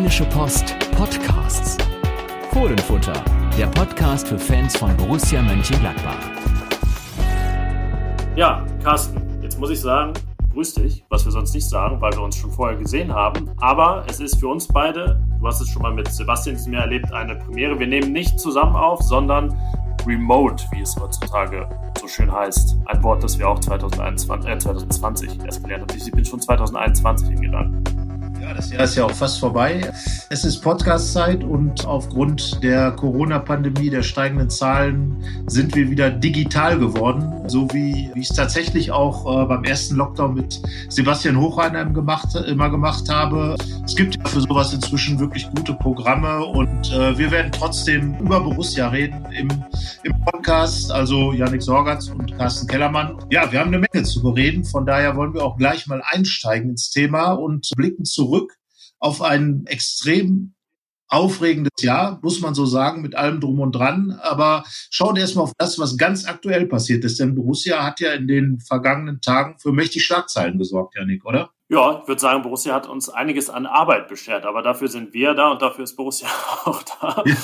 Rheinische Post Podcasts. Fohlenfutter, der Podcast für Fans von Borussia Mönchengladbach. Ja, Carsten, jetzt muss ich sagen, grüß dich, was wir sonst nicht sagen, weil wir uns schon vorher gesehen haben. Aber es ist für uns beide, du hast es schon mal mit Sebastian in mir erlebt, eine Premiere. Wir nehmen nicht zusammen auf, sondern remote, wie es heutzutage so schön heißt. Ein Wort, das wir auch 2021, äh, 2020 erst gelernt haben. Ich bin schon 2021 hingegangen. Ja, das Jahr ist ja auch fast vorbei. Es ist Podcast-Zeit und aufgrund der Corona-Pandemie, der steigenden Zahlen, sind wir wieder digital geworden. So wie, ich es tatsächlich auch äh, beim ersten Lockdown mit Sebastian Hochreiner gemacht, immer gemacht habe. Es gibt ja für sowas inzwischen wirklich gute Programme und äh, wir werden trotzdem über Borussia reden im, im Podcast. Also Yannick Sorgatz und Carsten Kellermann. Ja, wir haben eine Menge zu bereden. Von daher wollen wir auch gleich mal einsteigen ins Thema und blicken zurück auf ein extrem aufregendes Jahr, muss man so sagen, mit allem drum und dran. Aber schauen erstmal auf das, was ganz aktuell passiert ist. Denn Borussia hat ja in den vergangenen Tagen für mächtig Schlagzeilen gesorgt, Janik, oder? Ja, ich würde sagen, Borussia hat uns einiges an Arbeit beschert, aber dafür sind wir da und dafür ist Borussia auch da. Ja.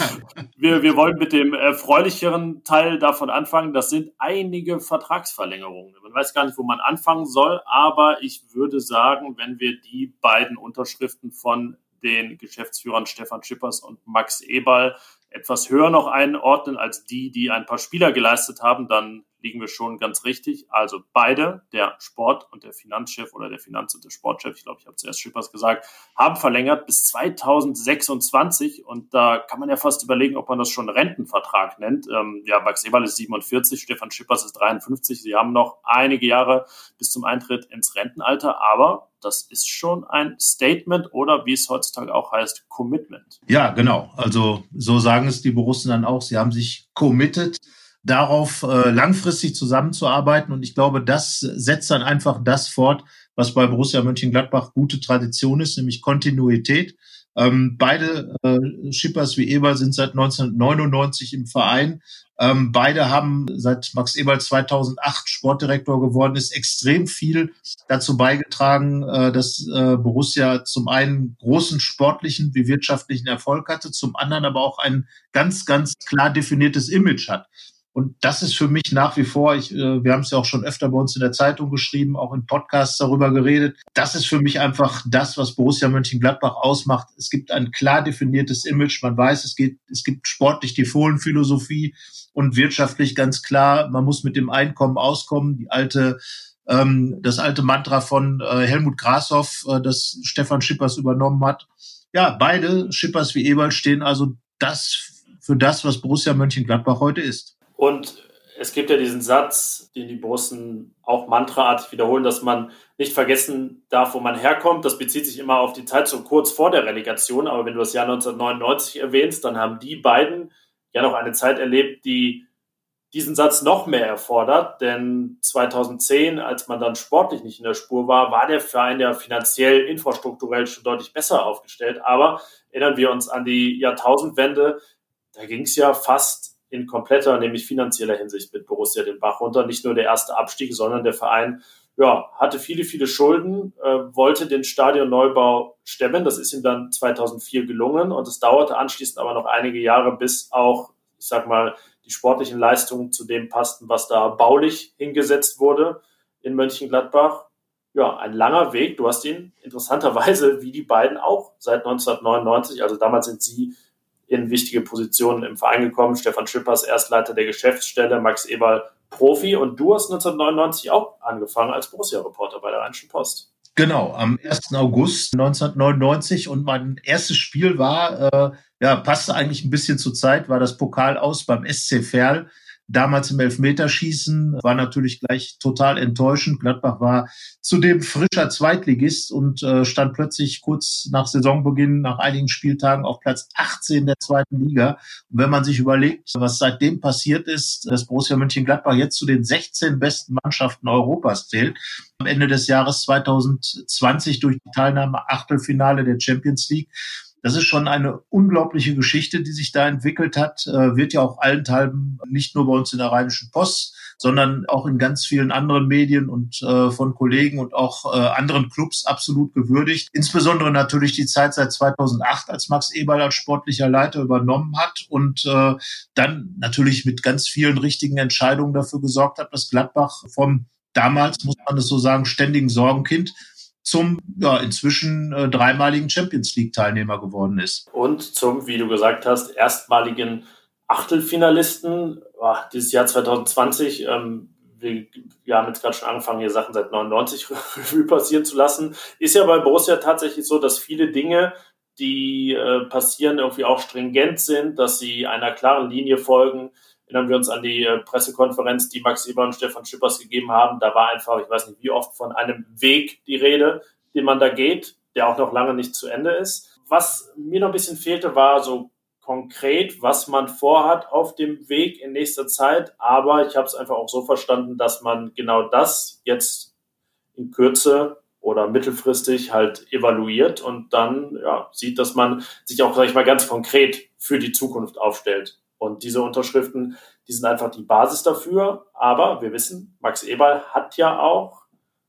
Wir, wir wollen mit dem erfreulicheren Teil davon anfangen. Das sind einige Vertragsverlängerungen. Man weiß gar nicht, wo man anfangen soll, aber ich würde sagen, wenn wir die beiden Unterschriften von den Geschäftsführern Stefan Schippers und Max Eberl etwas höher noch einordnen als die, die ein paar Spieler geleistet haben, dann liegen wir schon ganz richtig. Also beide, der Sport- und der Finanzchef oder der Finanz- und der Sportchef, ich glaube, ich habe zuerst Schippers gesagt, haben verlängert bis 2026. Und da kann man ja fast überlegen, ob man das schon Rentenvertrag nennt. Ähm, ja, Max Eberl ist 47, Stefan Schippers ist 53. Sie haben noch einige Jahre bis zum Eintritt ins Rentenalter, aber das ist schon ein Statement oder wie es heutzutage auch heißt, Commitment. Ja, genau. Also so sagen es die Borussen dann auch. Sie haben sich committed darauf äh, langfristig zusammenzuarbeiten. Und ich glaube, das setzt dann einfach das fort, was bei Borussia Mönchengladbach gute Tradition ist, nämlich Kontinuität. Ähm, beide äh, Schippers wie Eberl sind seit 1999 im Verein. Ähm, beide haben seit Max Eberl 2008 Sportdirektor geworden ist, extrem viel dazu beigetragen, äh, dass äh, Borussia zum einen großen sportlichen wie wirtschaftlichen Erfolg hatte, zum anderen aber auch ein ganz, ganz klar definiertes Image hat. Und das ist für mich nach wie vor, ich, äh, wir haben es ja auch schon öfter bei uns in der Zeitung geschrieben, auch in Podcasts darüber geredet. Das ist für mich einfach das, was Borussia Mönchengladbach ausmacht. Es gibt ein klar definiertes Image. Man weiß, es geht, es gibt sportlich die Fohlenphilosophie und wirtschaftlich ganz klar, man muss mit dem Einkommen auskommen. Die alte ähm, das alte Mantra von äh, Helmut Grashoff, äh, das Stefan Schippers übernommen hat. Ja, beide, Schippers wie Eberl, stehen also das für das, was Borussia Mönchengladbach heute ist. Und es gibt ja diesen Satz, den die Borussen auch mantraartig wiederholen, dass man nicht vergessen darf, wo man herkommt. Das bezieht sich immer auf die Zeit so kurz vor der Relegation. Aber wenn du das Jahr 1999 erwähnst, dann haben die beiden ja noch eine Zeit erlebt, die diesen Satz noch mehr erfordert. Denn 2010, als man dann sportlich nicht in der Spur war, war der Verein ja finanziell, infrastrukturell schon deutlich besser aufgestellt. Aber erinnern wir uns an die Jahrtausendwende, da ging es ja fast in kompletter, nämlich finanzieller Hinsicht mit Borussia den Bach runter. Nicht nur der erste Abstieg, sondern der Verein ja, hatte viele, viele Schulden, äh, wollte den Stadionneubau stemmen. Das ist ihm dann 2004 gelungen und es dauerte anschließend aber noch einige Jahre, bis auch, ich sag mal, die sportlichen Leistungen zu dem passten, was da baulich hingesetzt wurde in Mönchengladbach. Ja, ein langer Weg. Du hast ihn interessanterweise, wie die beiden auch seit 1999, also damals sind sie in wichtige Positionen im Verein gekommen. Stefan Schippers, Erstleiter der Geschäftsstelle, Max Eberl, Profi. Und du hast 1999 auch angefangen als Borussia-Reporter bei der Rheinischen Post. Genau, am 1. August 1999 und mein erstes Spiel war, äh, ja, passte eigentlich ein bisschen zur Zeit, war das Pokal aus beim SC Verl damals im Elfmeterschießen, war natürlich gleich total enttäuschend. Gladbach war zudem frischer Zweitligist und äh, stand plötzlich kurz nach Saisonbeginn, nach einigen Spieltagen auf Platz 18 der zweiten Liga. Und wenn man sich überlegt, was seitdem passiert ist, dass Borussia Mönchengladbach jetzt zu den 16 besten Mannschaften Europas zählt, am Ende des Jahres 2020 durch die Teilnahme Achtelfinale der Champions League, das ist schon eine unglaubliche Geschichte, die sich da entwickelt hat. Äh, wird ja auch allenthalben nicht nur bei uns in der Rheinischen Post sondern auch in ganz vielen anderen Medien und äh, von Kollegen und auch äh, anderen Clubs absolut gewürdigt. Insbesondere natürlich die Zeit seit 2008, als Max Eberl als sportlicher Leiter übernommen hat und äh, dann natürlich mit ganz vielen richtigen Entscheidungen dafür gesorgt hat, dass Gladbach vom damals, muss man es so sagen, ständigen Sorgenkind zum ja, inzwischen äh, dreimaligen Champions League-Teilnehmer geworden ist. Und zum, wie du gesagt hast, erstmaligen Achtelfinalisten. Oh, dieses Jahr 2020, ähm, wir, wir, haben jetzt gerade schon angefangen, hier Sachen seit 99 Revue passieren zu lassen. Ist ja bei Borussia tatsächlich so, dass viele Dinge, die äh, passieren, irgendwie auch stringent sind, dass sie einer klaren Linie folgen. Erinnern wir uns an die äh, Pressekonferenz, die Max Eber und Stefan Schippers gegeben haben. Da war einfach, ich weiß nicht wie oft, von einem Weg die Rede, den man da geht, der auch noch lange nicht zu Ende ist. Was mir noch ein bisschen fehlte, war so konkret, was man vorhat auf dem Weg in nächster Zeit. Aber ich habe es einfach auch so verstanden, dass man genau das jetzt in Kürze oder mittelfristig halt evaluiert und dann ja, sieht, dass man sich auch, sag ich mal, ganz konkret für die Zukunft aufstellt. Und diese Unterschriften, die sind einfach die Basis dafür. Aber wir wissen, Max Eberl hat ja auch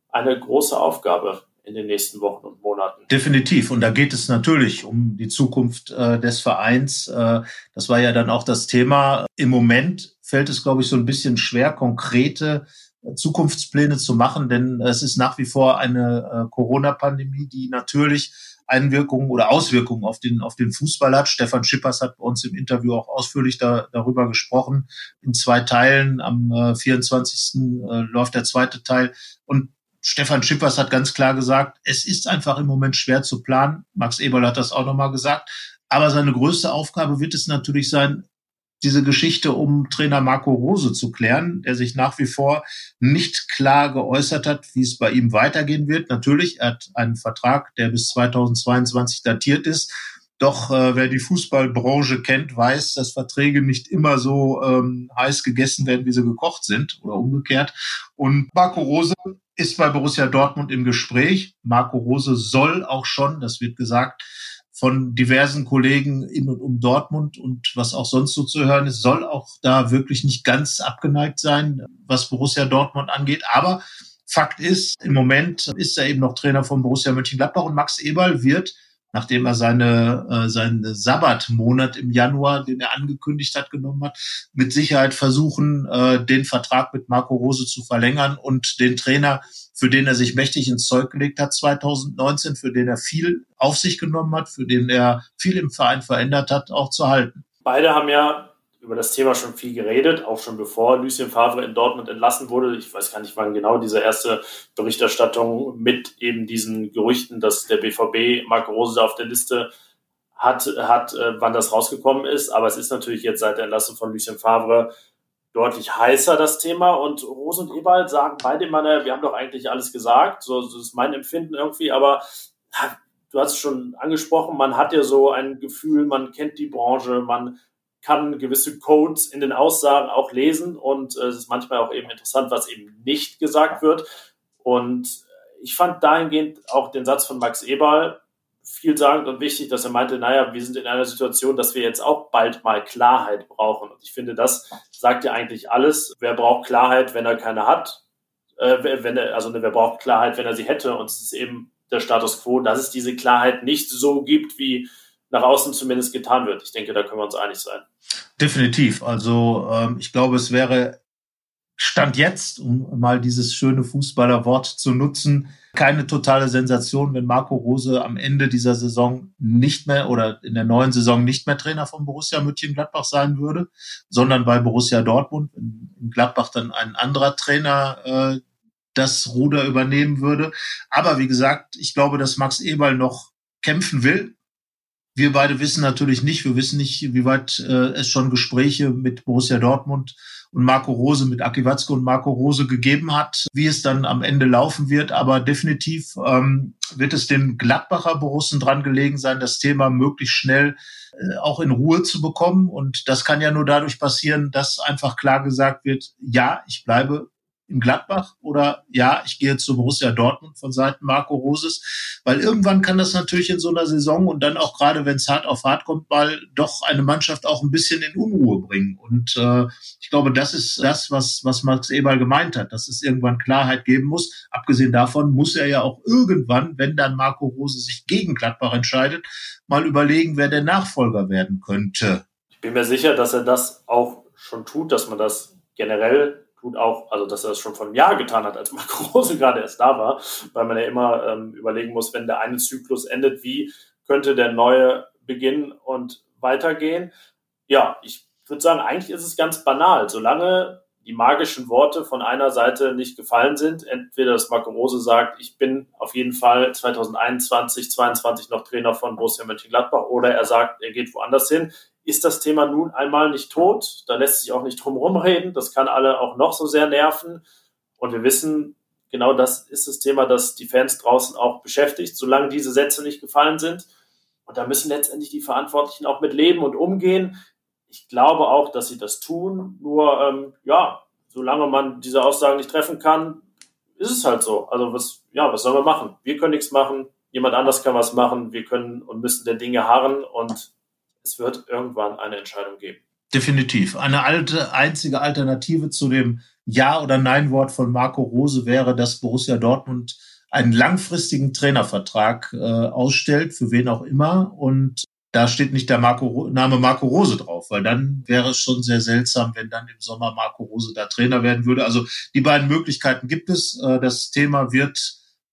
eine große Aufgabe in den nächsten Wochen und Monaten. Definitiv. Und da geht es natürlich um die Zukunft äh, des Vereins. Äh, das war ja dann auch das Thema. Im Moment fällt es, glaube ich, so ein bisschen schwer, konkrete äh, Zukunftspläne zu machen, denn es ist nach wie vor eine äh, Corona-Pandemie, die natürlich Einwirkungen oder Auswirkungen auf den, auf den Fußball hat. Stefan Schippers hat bei uns im Interview auch ausführlich da, darüber gesprochen. In zwei Teilen. Am äh, 24. Äh, läuft der zweite Teil. Und Stefan Schippers hat ganz klar gesagt, es ist einfach im Moment schwer zu planen. Max Eberl hat das auch nochmal gesagt. Aber seine größte Aufgabe wird es natürlich sein, diese Geschichte um Trainer Marco Rose zu klären, der sich nach wie vor nicht klar geäußert hat, wie es bei ihm weitergehen wird. Natürlich, er hat einen Vertrag, der bis 2022 datiert ist. Doch äh, wer die Fußballbranche kennt, weiß, dass Verträge nicht immer so ähm, heiß gegessen werden, wie sie gekocht sind oder umgekehrt. Und Marco Rose ist bei Borussia Dortmund im Gespräch. Marco Rose soll auch schon, das wird gesagt, von diversen Kollegen in und um Dortmund und was auch sonst so zu hören ist, soll auch da wirklich nicht ganz abgeneigt sein, was Borussia Dortmund angeht. Aber Fakt ist, im Moment ist er eben noch Trainer von Borussia Mönchengladbach und Max Eberl wird nachdem er seine, äh, seinen Sabbatmonat im Januar, den er angekündigt hat, genommen hat, mit Sicherheit versuchen, äh, den Vertrag mit Marco Rose zu verlängern und den Trainer, für den er sich mächtig ins Zeug gelegt hat 2019, für den er viel auf sich genommen hat, für den er viel im Verein verändert hat, auch zu halten. Beide haben ja über das Thema schon viel geredet, auch schon bevor Lucien Favre in Dortmund entlassen wurde. Ich weiß gar nicht, wann genau diese erste Berichterstattung mit eben diesen Gerüchten, dass der BVB Marco Rose auf der Liste hat, hat äh, wann das rausgekommen ist. Aber es ist natürlich jetzt seit der Entlassung von Lucien Favre deutlich heißer, das Thema. Und Rose und Ebald sagen beide immer, wir haben doch eigentlich alles gesagt. So, so ist mein Empfinden irgendwie. Aber du hast es schon angesprochen, man hat ja so ein Gefühl, man kennt die Branche, man kann gewisse Codes in den Aussagen auch lesen und äh, es ist manchmal auch eben interessant, was eben nicht gesagt wird. Und ich fand dahingehend auch den Satz von Max Eberl vielsagend und wichtig, dass er meinte, naja, wir sind in einer Situation, dass wir jetzt auch bald mal Klarheit brauchen. Und ich finde, das sagt ja eigentlich alles. Wer braucht Klarheit, wenn er keine hat? Äh, wenn er, also wer braucht Klarheit, wenn er sie hätte? Und es ist eben der Status quo, dass es diese Klarheit nicht so gibt, wie nach außen zumindest getan wird. Ich denke, da können wir uns einig sein. Definitiv. Also ähm, ich glaube, es wäre Stand jetzt, um mal dieses schöne Fußballerwort zu nutzen, keine totale Sensation, wenn Marco Rose am Ende dieser Saison nicht mehr oder in der neuen Saison nicht mehr Trainer von Borussia Mönchengladbach sein würde, sondern bei Borussia Dortmund in Gladbach dann ein anderer Trainer äh, das Ruder übernehmen würde. Aber wie gesagt, ich glaube, dass Max Eberl noch kämpfen will, wir beide wissen natürlich nicht, wir wissen nicht, wie weit äh, es schon Gespräche mit Borussia Dortmund und Marco Rose, mit Aki Watzke und Marco Rose gegeben hat, wie es dann am Ende laufen wird. Aber definitiv ähm, wird es den Gladbacher Borussen dran gelegen sein, das Thema möglichst schnell äh, auch in Ruhe zu bekommen. Und das kann ja nur dadurch passieren, dass einfach klar gesagt wird, ja, ich bleibe in Gladbach oder ja, ich gehe zu Borussia Dortmund von Seiten Marco Roses, weil irgendwann kann das natürlich in so einer Saison und dann auch gerade, wenn es hart auf hart kommt, mal doch eine Mannschaft auch ein bisschen in Unruhe bringen. Und äh, ich glaube, das ist das, was, was Max Eberl gemeint hat, dass es irgendwann Klarheit geben muss. Abgesehen davon muss er ja auch irgendwann, wenn dann Marco Rose sich gegen Gladbach entscheidet, mal überlegen, wer der Nachfolger werden könnte. Ich bin mir sicher, dass er das auch schon tut, dass man das generell tut auch, also dass er das schon vor einem Jahr getan hat, als Marco Rose gerade erst da war, weil man ja immer ähm, überlegen muss, wenn der eine Zyklus endet, wie könnte der neue beginnen und weitergehen. Ja, ich würde sagen, eigentlich ist es ganz banal. Solange die magischen Worte von einer Seite nicht gefallen sind, entweder dass Marco Rose sagt, ich bin auf jeden Fall 2021, 2022 noch Trainer von Borussia Mönchengladbach, oder er sagt, er geht woanders hin, ist das Thema nun einmal nicht tot. Da lässt sich auch nicht drum rumreden. Das kann alle auch noch so sehr nerven. Und wir wissen, genau das ist das Thema, das die Fans draußen auch beschäftigt, solange diese Sätze nicht gefallen sind. Und da müssen letztendlich die Verantwortlichen auch mit leben und umgehen. Ich glaube auch, dass sie das tun. Nur, ähm, ja, solange man diese Aussagen nicht treffen kann, ist es halt so. Also was, ja, was sollen wir machen? Wir können nichts machen. Jemand anders kann was machen. Wir können und müssen der Dinge harren und es wird irgendwann eine Entscheidung geben. Definitiv. Eine alte, einzige Alternative zu dem Ja- oder Nein-Wort von Marco Rose wäre, dass Borussia Dortmund einen langfristigen Trainervertrag äh, ausstellt, für wen auch immer. Und da steht nicht der Marco, Name Marco Rose drauf, weil dann wäre es schon sehr seltsam, wenn dann im Sommer Marco Rose da Trainer werden würde. Also die beiden Möglichkeiten gibt es. Äh, das Thema wird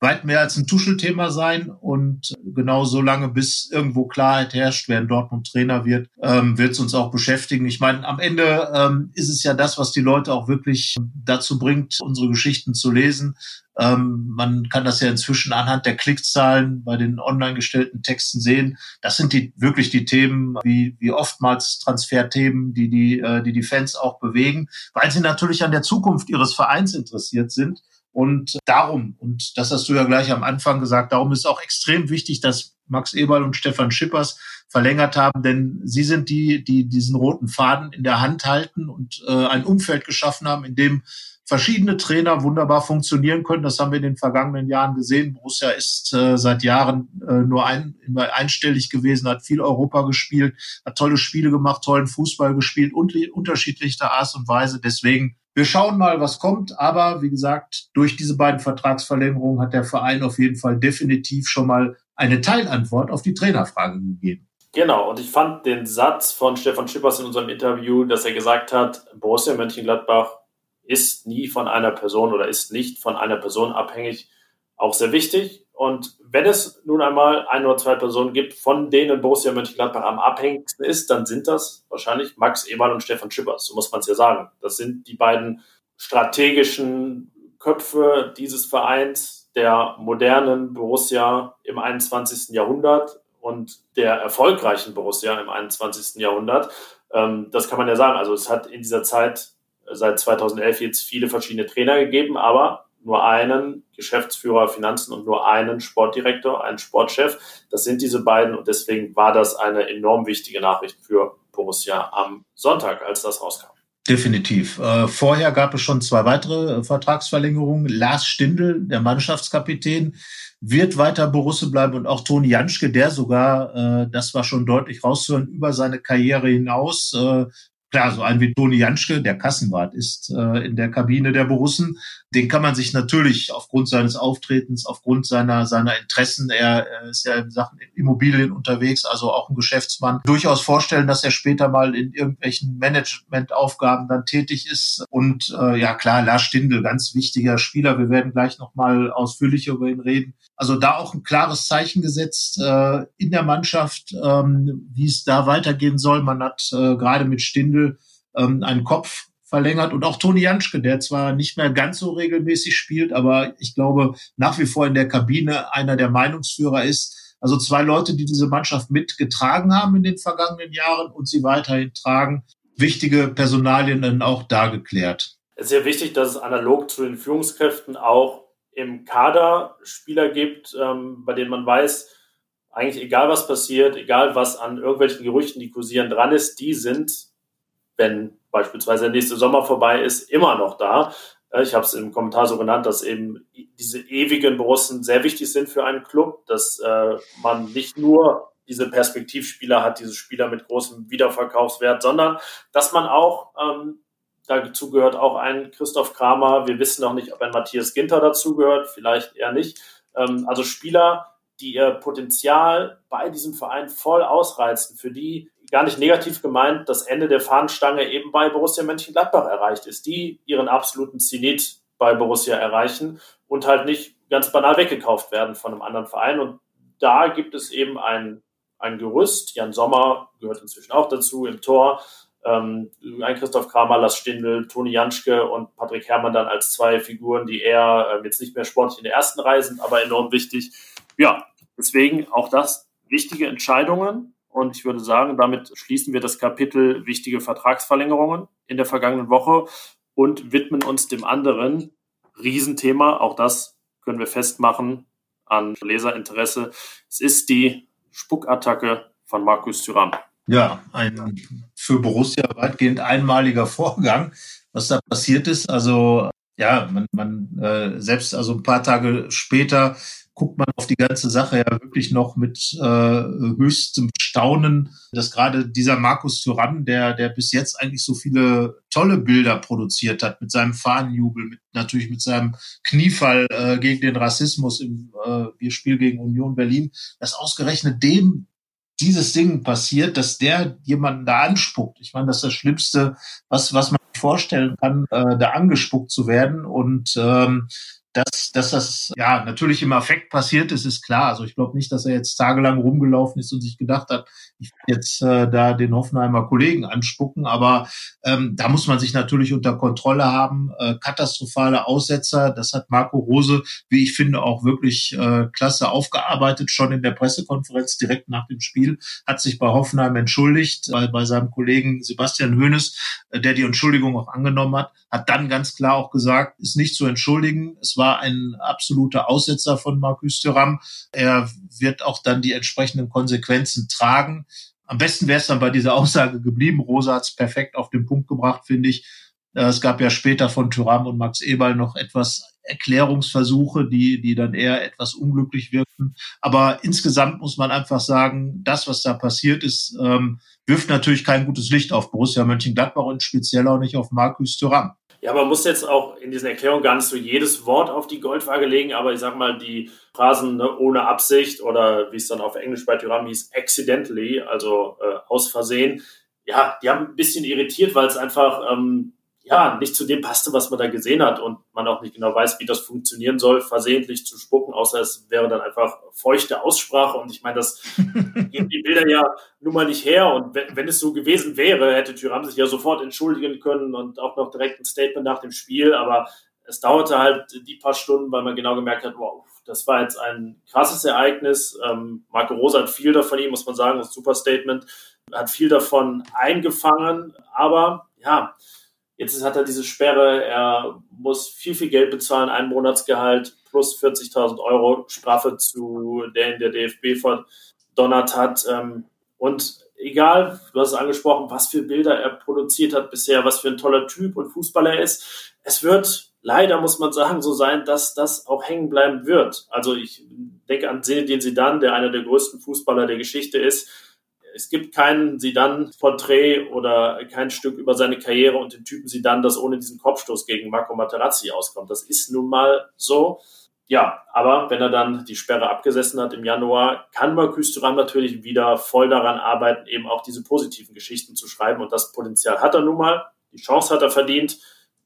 weit mehr als ein Tuschelthema sein. Und genau so lange, bis irgendwo Klarheit herrscht, wer in Dortmund Trainer wird, ähm, wird es uns auch beschäftigen. Ich meine, am Ende ähm, ist es ja das, was die Leute auch wirklich dazu bringt, unsere Geschichten zu lesen. Ähm, man kann das ja inzwischen anhand der Klickzahlen bei den online gestellten Texten sehen. Das sind die wirklich die Themen, wie, wie oftmals Transferthemen, die die, äh, die die Fans auch bewegen, weil sie natürlich an der Zukunft ihres Vereins interessiert sind. Und darum, und das hast du ja gleich am Anfang gesagt, darum ist auch extrem wichtig, dass Max Eberl und Stefan Schippers verlängert haben, denn sie sind die, die diesen roten Faden in der Hand halten und äh, ein Umfeld geschaffen haben, in dem verschiedene Trainer wunderbar funktionieren können. Das haben wir in den vergangenen Jahren gesehen. Borussia ist äh, seit Jahren äh, nur ein, immer einstellig gewesen, hat viel Europa gespielt, hat tolle Spiele gemacht, tollen Fußball gespielt und unterschiedlichster Art und Weise. Deswegen wir schauen mal, was kommt. Aber wie gesagt, durch diese beiden Vertragsverlängerungen hat der Verein auf jeden Fall definitiv schon mal eine Teilantwort auf die Trainerfrage gegeben. Genau, und ich fand den Satz von Stefan Schippers in unserem Interview, dass er gesagt hat, Borussia Mönchengladbach ist nie von einer Person oder ist nicht von einer Person abhängig, auch sehr wichtig. Und wenn es nun einmal ein oder zwei Personen gibt, von denen Borussia Mönchengladbach am abhängigsten ist, dann sind das wahrscheinlich Max Eberl und Stefan Schippers. So muss man es ja sagen. Das sind die beiden strategischen Köpfe dieses Vereins, der modernen Borussia im 21. Jahrhundert und der erfolgreichen Borussia im 21. Jahrhundert. Ähm, das kann man ja sagen. Also es hat in dieser Zeit seit 2011 jetzt viele verschiedene Trainer gegeben, aber nur einen Geschäftsführer Finanzen und nur einen Sportdirektor, einen Sportchef. Das sind diese beiden und deswegen war das eine enorm wichtige Nachricht für Borussia am Sonntag, als das rauskam. Definitiv. Äh, vorher gab es schon zwei weitere äh, Vertragsverlängerungen. Lars Stindl, der Mannschaftskapitän, wird weiter Borussia bleiben und auch Toni Janschke, der sogar, äh, das war schon deutlich rauszuhören, über seine Karriere hinaus äh, Klar, so ein wie Toni Janschke, der Kassenwart ist äh, in der Kabine der Borussen. Den kann man sich natürlich aufgrund seines Auftretens, aufgrund seiner, seiner Interessen, er, er ist ja in Sachen Immobilien unterwegs, also auch ein Geschäftsmann, durchaus vorstellen, dass er später mal in irgendwelchen Managementaufgaben dann tätig ist. Und äh, ja klar, Lars Stindl, ganz wichtiger Spieler. Wir werden gleich nochmal ausführlicher über ihn reden. Also da auch ein klares Zeichen gesetzt äh, in der Mannschaft, ähm, wie es da weitergehen soll. Man hat äh, gerade mit Stindl ähm, einen Kopf verlängert und auch Toni Janschke, der zwar nicht mehr ganz so regelmäßig spielt, aber ich glaube nach wie vor in der Kabine einer der Meinungsführer ist. Also zwei Leute, die diese Mannschaft mitgetragen haben in den vergangenen Jahren und sie weiterhin tragen. Wichtige Personalien dann auch da geklärt. Es ist sehr wichtig, dass es analog zu den Führungskräften auch im Kader Spieler gibt, ähm, bei denen man weiß, eigentlich egal was passiert, egal was an irgendwelchen Gerüchten, die kursieren, dran ist, die sind, wenn beispielsweise der nächste Sommer vorbei ist, immer noch da. Ich habe es im Kommentar so genannt, dass eben diese ewigen Borussen sehr wichtig sind für einen Club, dass äh, man nicht nur diese Perspektivspieler hat, diese Spieler mit großem Wiederverkaufswert, sondern dass man auch, ähm, dazu gehört auch ein Christoph Kramer, wir wissen noch nicht, ob ein Matthias Ginter dazugehört, vielleicht eher nicht. Ähm, also Spieler, die ihr Potenzial bei diesem Verein voll ausreizen, für die gar nicht negativ gemeint das Ende der Fahnenstange eben bei Borussia Mönchengladbach erreicht ist, die ihren absoluten Zenit bei Borussia erreichen und halt nicht ganz banal weggekauft werden von einem anderen Verein. Und da gibt es eben ein, ein Gerüst. Jan Sommer gehört inzwischen auch dazu im Tor. Ähm, ein Christoph Kramer, Lars Stindl, Toni Janschke und Patrick Herrmann dann als zwei Figuren, die eher äh, jetzt nicht mehr sportlich in der ersten Reihe sind, aber enorm wichtig. Ja, deswegen auch das wichtige Entscheidungen. Und ich würde sagen, damit schließen wir das Kapitel wichtige Vertragsverlängerungen in der vergangenen Woche und widmen uns dem anderen Riesenthema. Auch das können wir festmachen an Leserinteresse. Es ist die Spuckattacke von Markus Thuram. Ja, ein für Borussia weitgehend einmaliger Vorgang, was da passiert ist. Also ja, man, man äh, selbst also ein paar Tage später guckt man auf die ganze Sache ja wirklich noch mit äh, höchstem Staunen, dass gerade dieser Markus Thuram, der, der bis jetzt eigentlich so viele tolle Bilder produziert hat, mit seinem Fahnenjubel, mit, natürlich mit seinem Kniefall äh, gegen den Rassismus im äh, Spiel gegen Union Berlin, dass ausgerechnet dem dieses Ding passiert, dass der jemanden da anspuckt. Ich meine, das ist das Schlimmste, was, was man vorstellen kann, äh, da angespuckt zu werden. Und ähm, dass, dass das ja natürlich im Affekt passiert ist, ist klar. Also ich glaube nicht, dass er jetzt tagelang rumgelaufen ist und sich gedacht hat, jetzt äh, da den Hoffenheimer Kollegen anspucken. Aber ähm, da muss man sich natürlich unter Kontrolle haben. Äh, katastrophale Aussetzer, das hat Marco Rose, wie ich finde, auch wirklich äh, klasse aufgearbeitet, schon in der Pressekonferenz direkt nach dem Spiel, hat sich bei Hoffenheim entschuldigt, bei, bei seinem Kollegen Sebastian Hoeneß, äh, der die Entschuldigung auch angenommen hat, hat dann ganz klar auch gesagt, ist nicht zu entschuldigen. Es war ein absoluter Aussetzer von Marcus Thuram. Er wird auch dann die entsprechenden Konsequenzen tragen. Am besten wäre es dann bei dieser Aussage geblieben. Rosa hat es perfekt auf den Punkt gebracht, finde ich. Äh, es gab ja später von Thuram und Max Eberl noch etwas Erklärungsversuche, die, die dann eher etwas unglücklich wirkten. Aber insgesamt muss man einfach sagen, das, was da passiert ist, ähm, wirft natürlich kein gutes Licht auf Borussia Mönchengladbach und speziell auch nicht auf Markus Thuram. Ja, man muss jetzt auch in diesen Erklärungen gar nicht so jedes Wort auf die Goldwaage legen, aber ich sag mal, die Phrasen ne, ohne Absicht oder wie es dann auf Englisch bei Tyram hieß, accidentally, also äh, aus Versehen, ja, die haben ein bisschen irritiert, weil es einfach ähm, ja, nicht zu dem passte, was man da gesehen hat und man auch nicht genau weiß, wie das funktionieren soll, versehentlich zu spucken, außer es wäre dann einfach feuchte Aussprache. Und ich meine, das geben die Bilder ja nun mal nicht her. Und wenn, wenn es so gewesen wäre, hätte Tyram sich ja sofort entschuldigen können und auch noch direkt ein Statement nach dem Spiel, aber es dauerte halt die paar Stunden, weil man genau gemerkt hat, wow, das war jetzt ein krasses Ereignis. Ähm, Marco Rosa hat viel davon ihm, muss man sagen, das super Statement, hat viel davon eingefangen, aber ja, Jetzt hat er diese Sperre, er muss viel, viel Geld bezahlen, ein Monatsgehalt plus 40.000 Euro Strafe zu der in der DFB verdonnert hat. Ähm, und egal, du hast es angesprochen, was für Bilder er produziert hat bisher, was für ein toller Typ und Fußballer er ist, es wird leider, muss man sagen, so sein, dass das auch hängen bleiben wird. Also ich denke an Zinedine Zidane, der einer der größten Fußballer der Geschichte ist es gibt kein Sidan-Porträt oder kein Stück über seine Karriere und den Typen Sidan, das ohne diesen Kopfstoß gegen Marco Materazzi auskommt. Das ist nun mal so. Ja, aber wenn er dann die Sperre abgesessen hat im Januar, kann Marcus Thuram natürlich wieder voll daran arbeiten, eben auch diese positiven Geschichten zu schreiben. Und das Potenzial hat er nun mal. Die Chance hat er verdient,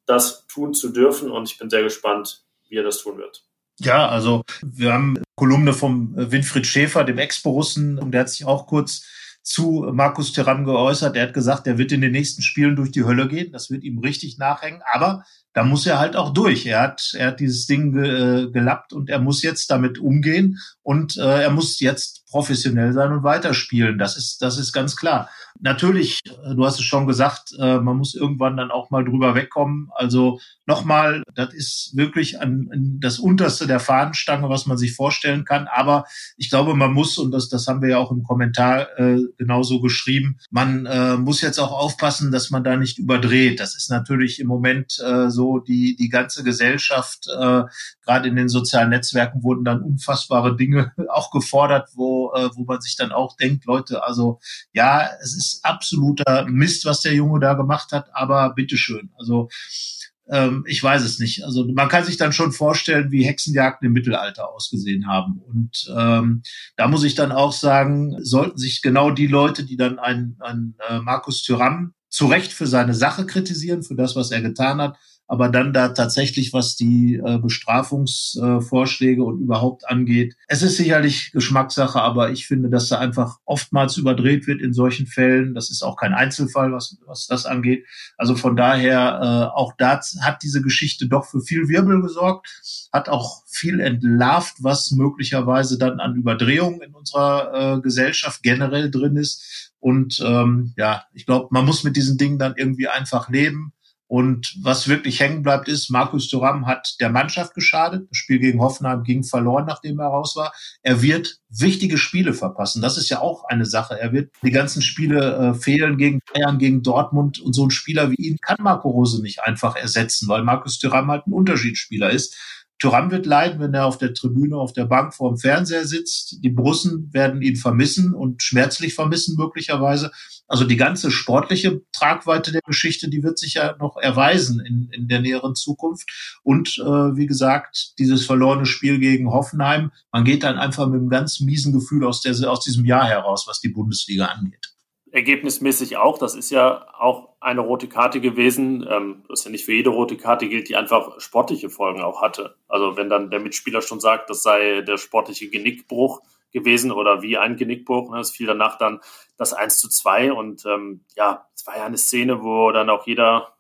das tun zu dürfen. Und ich bin sehr gespannt, wie er das tun wird. Ja, also wir haben Kolumne vom Winfried Schäfer, dem Ex-Borussen, und der hat sich auch kurz zu Markus Thuram geäußert. Er hat gesagt, er wird in den nächsten Spielen durch die Hölle gehen. Das wird ihm richtig nachhängen. Aber da muss er halt auch durch. Er hat, er hat dieses Ding ge, äh, gelappt und er muss jetzt damit umgehen und äh, er muss jetzt professionell sein und weiterspielen. Das ist, das ist ganz klar. Natürlich, äh, du hast es schon gesagt, äh, man muss irgendwann dann auch mal drüber wegkommen. Also nochmal, das ist wirklich an, an das unterste der Fahnenstange, was man sich vorstellen kann. Aber ich glaube, man muss, und das, das haben wir ja auch im Kommentar äh, genauso geschrieben, man äh, muss jetzt auch aufpassen, dass man da nicht überdreht. Das ist natürlich im Moment äh, so, so die, die ganze Gesellschaft, äh, gerade in den sozialen Netzwerken wurden dann unfassbare Dinge auch gefordert, wo, äh, wo man sich dann auch denkt, Leute, also ja, es ist absoluter Mist, was der Junge da gemacht hat, aber bitteschön. Also ähm, ich weiß es nicht. Also man kann sich dann schon vorstellen, wie Hexenjagden im Mittelalter ausgesehen haben. Und ähm, da muss ich dann auch sagen, sollten sich genau die Leute, die dann einen, einen äh, Markus Thüram zu Recht für seine Sache kritisieren, für das, was er getan hat, aber dann da tatsächlich, was die äh, Bestrafungsvorschläge äh, und überhaupt angeht, es ist sicherlich Geschmackssache, aber ich finde, dass da einfach oftmals überdreht wird in solchen Fällen. Das ist auch kein Einzelfall, was, was das angeht. Also von daher, äh, auch da hat diese Geschichte doch für viel Wirbel gesorgt, hat auch viel entlarvt, was möglicherweise dann an Überdrehungen in unserer äh, Gesellschaft generell drin ist. Und ähm, ja, ich glaube, man muss mit diesen Dingen dann irgendwie einfach leben. Und was wirklich hängen bleibt, ist, Markus Thuram hat der Mannschaft geschadet. Das Spiel gegen Hoffenheim ging verloren, nachdem er raus war. Er wird wichtige Spiele verpassen. Das ist ja auch eine Sache. Er wird die ganzen Spiele äh, fehlen gegen Bayern, gegen Dortmund. Und so ein Spieler wie ihn kann Marco Rose nicht einfach ersetzen, weil Markus Thuram halt ein Unterschiedsspieler ist. Thuram wird leiden, wenn er auf der Tribüne, auf der Bank vor dem Fernseher sitzt. Die Brussen werden ihn vermissen und schmerzlich vermissen möglicherweise. Also die ganze sportliche Tragweite der Geschichte, die wird sich ja noch erweisen in, in der näheren Zukunft. Und äh, wie gesagt, dieses verlorene Spiel gegen Hoffenheim, man geht dann einfach mit einem ganz miesen Gefühl aus, der, aus diesem Jahr heraus, was die Bundesliga angeht. Ergebnismäßig auch. Das ist ja auch eine rote Karte gewesen. Ähm, das ist ja nicht für jede rote Karte gilt, die einfach sportliche Folgen auch hatte. Also wenn dann der Mitspieler schon sagt, das sei der sportliche Genickbruch gewesen oder wie ein Genickbruch. Ne? Es fiel danach dann das 1 zu 2 und ähm, ja, es war ja eine Szene, wo dann auch jeder,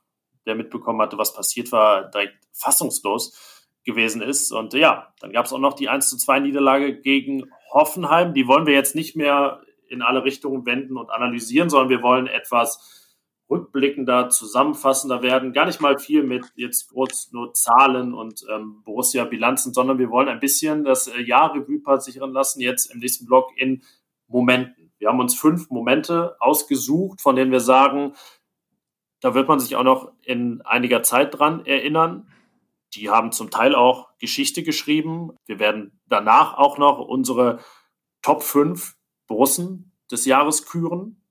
der mitbekommen hatte, was passiert war, direkt fassungslos gewesen ist. Und ja, dann gab es auch noch die 1 zu 2 Niederlage gegen Hoffenheim. Die wollen wir jetzt nicht mehr in alle Richtungen wenden und analysieren, sondern wir wollen etwas rückblickender, zusammenfassender werden. Gar nicht mal viel mit jetzt kurz nur Zahlen und ähm, Borussia-Bilanzen, sondern wir wollen ein bisschen das äh, Jahr Revue passieren lassen, jetzt im nächsten Block in Momenten. Wir haben uns fünf Momente ausgesucht, von denen wir sagen, da wird man sich auch noch in einiger Zeit dran erinnern. Die haben zum Teil auch Geschichte geschrieben. Wir werden danach auch noch unsere Top 5 Borussen des Jahres küren,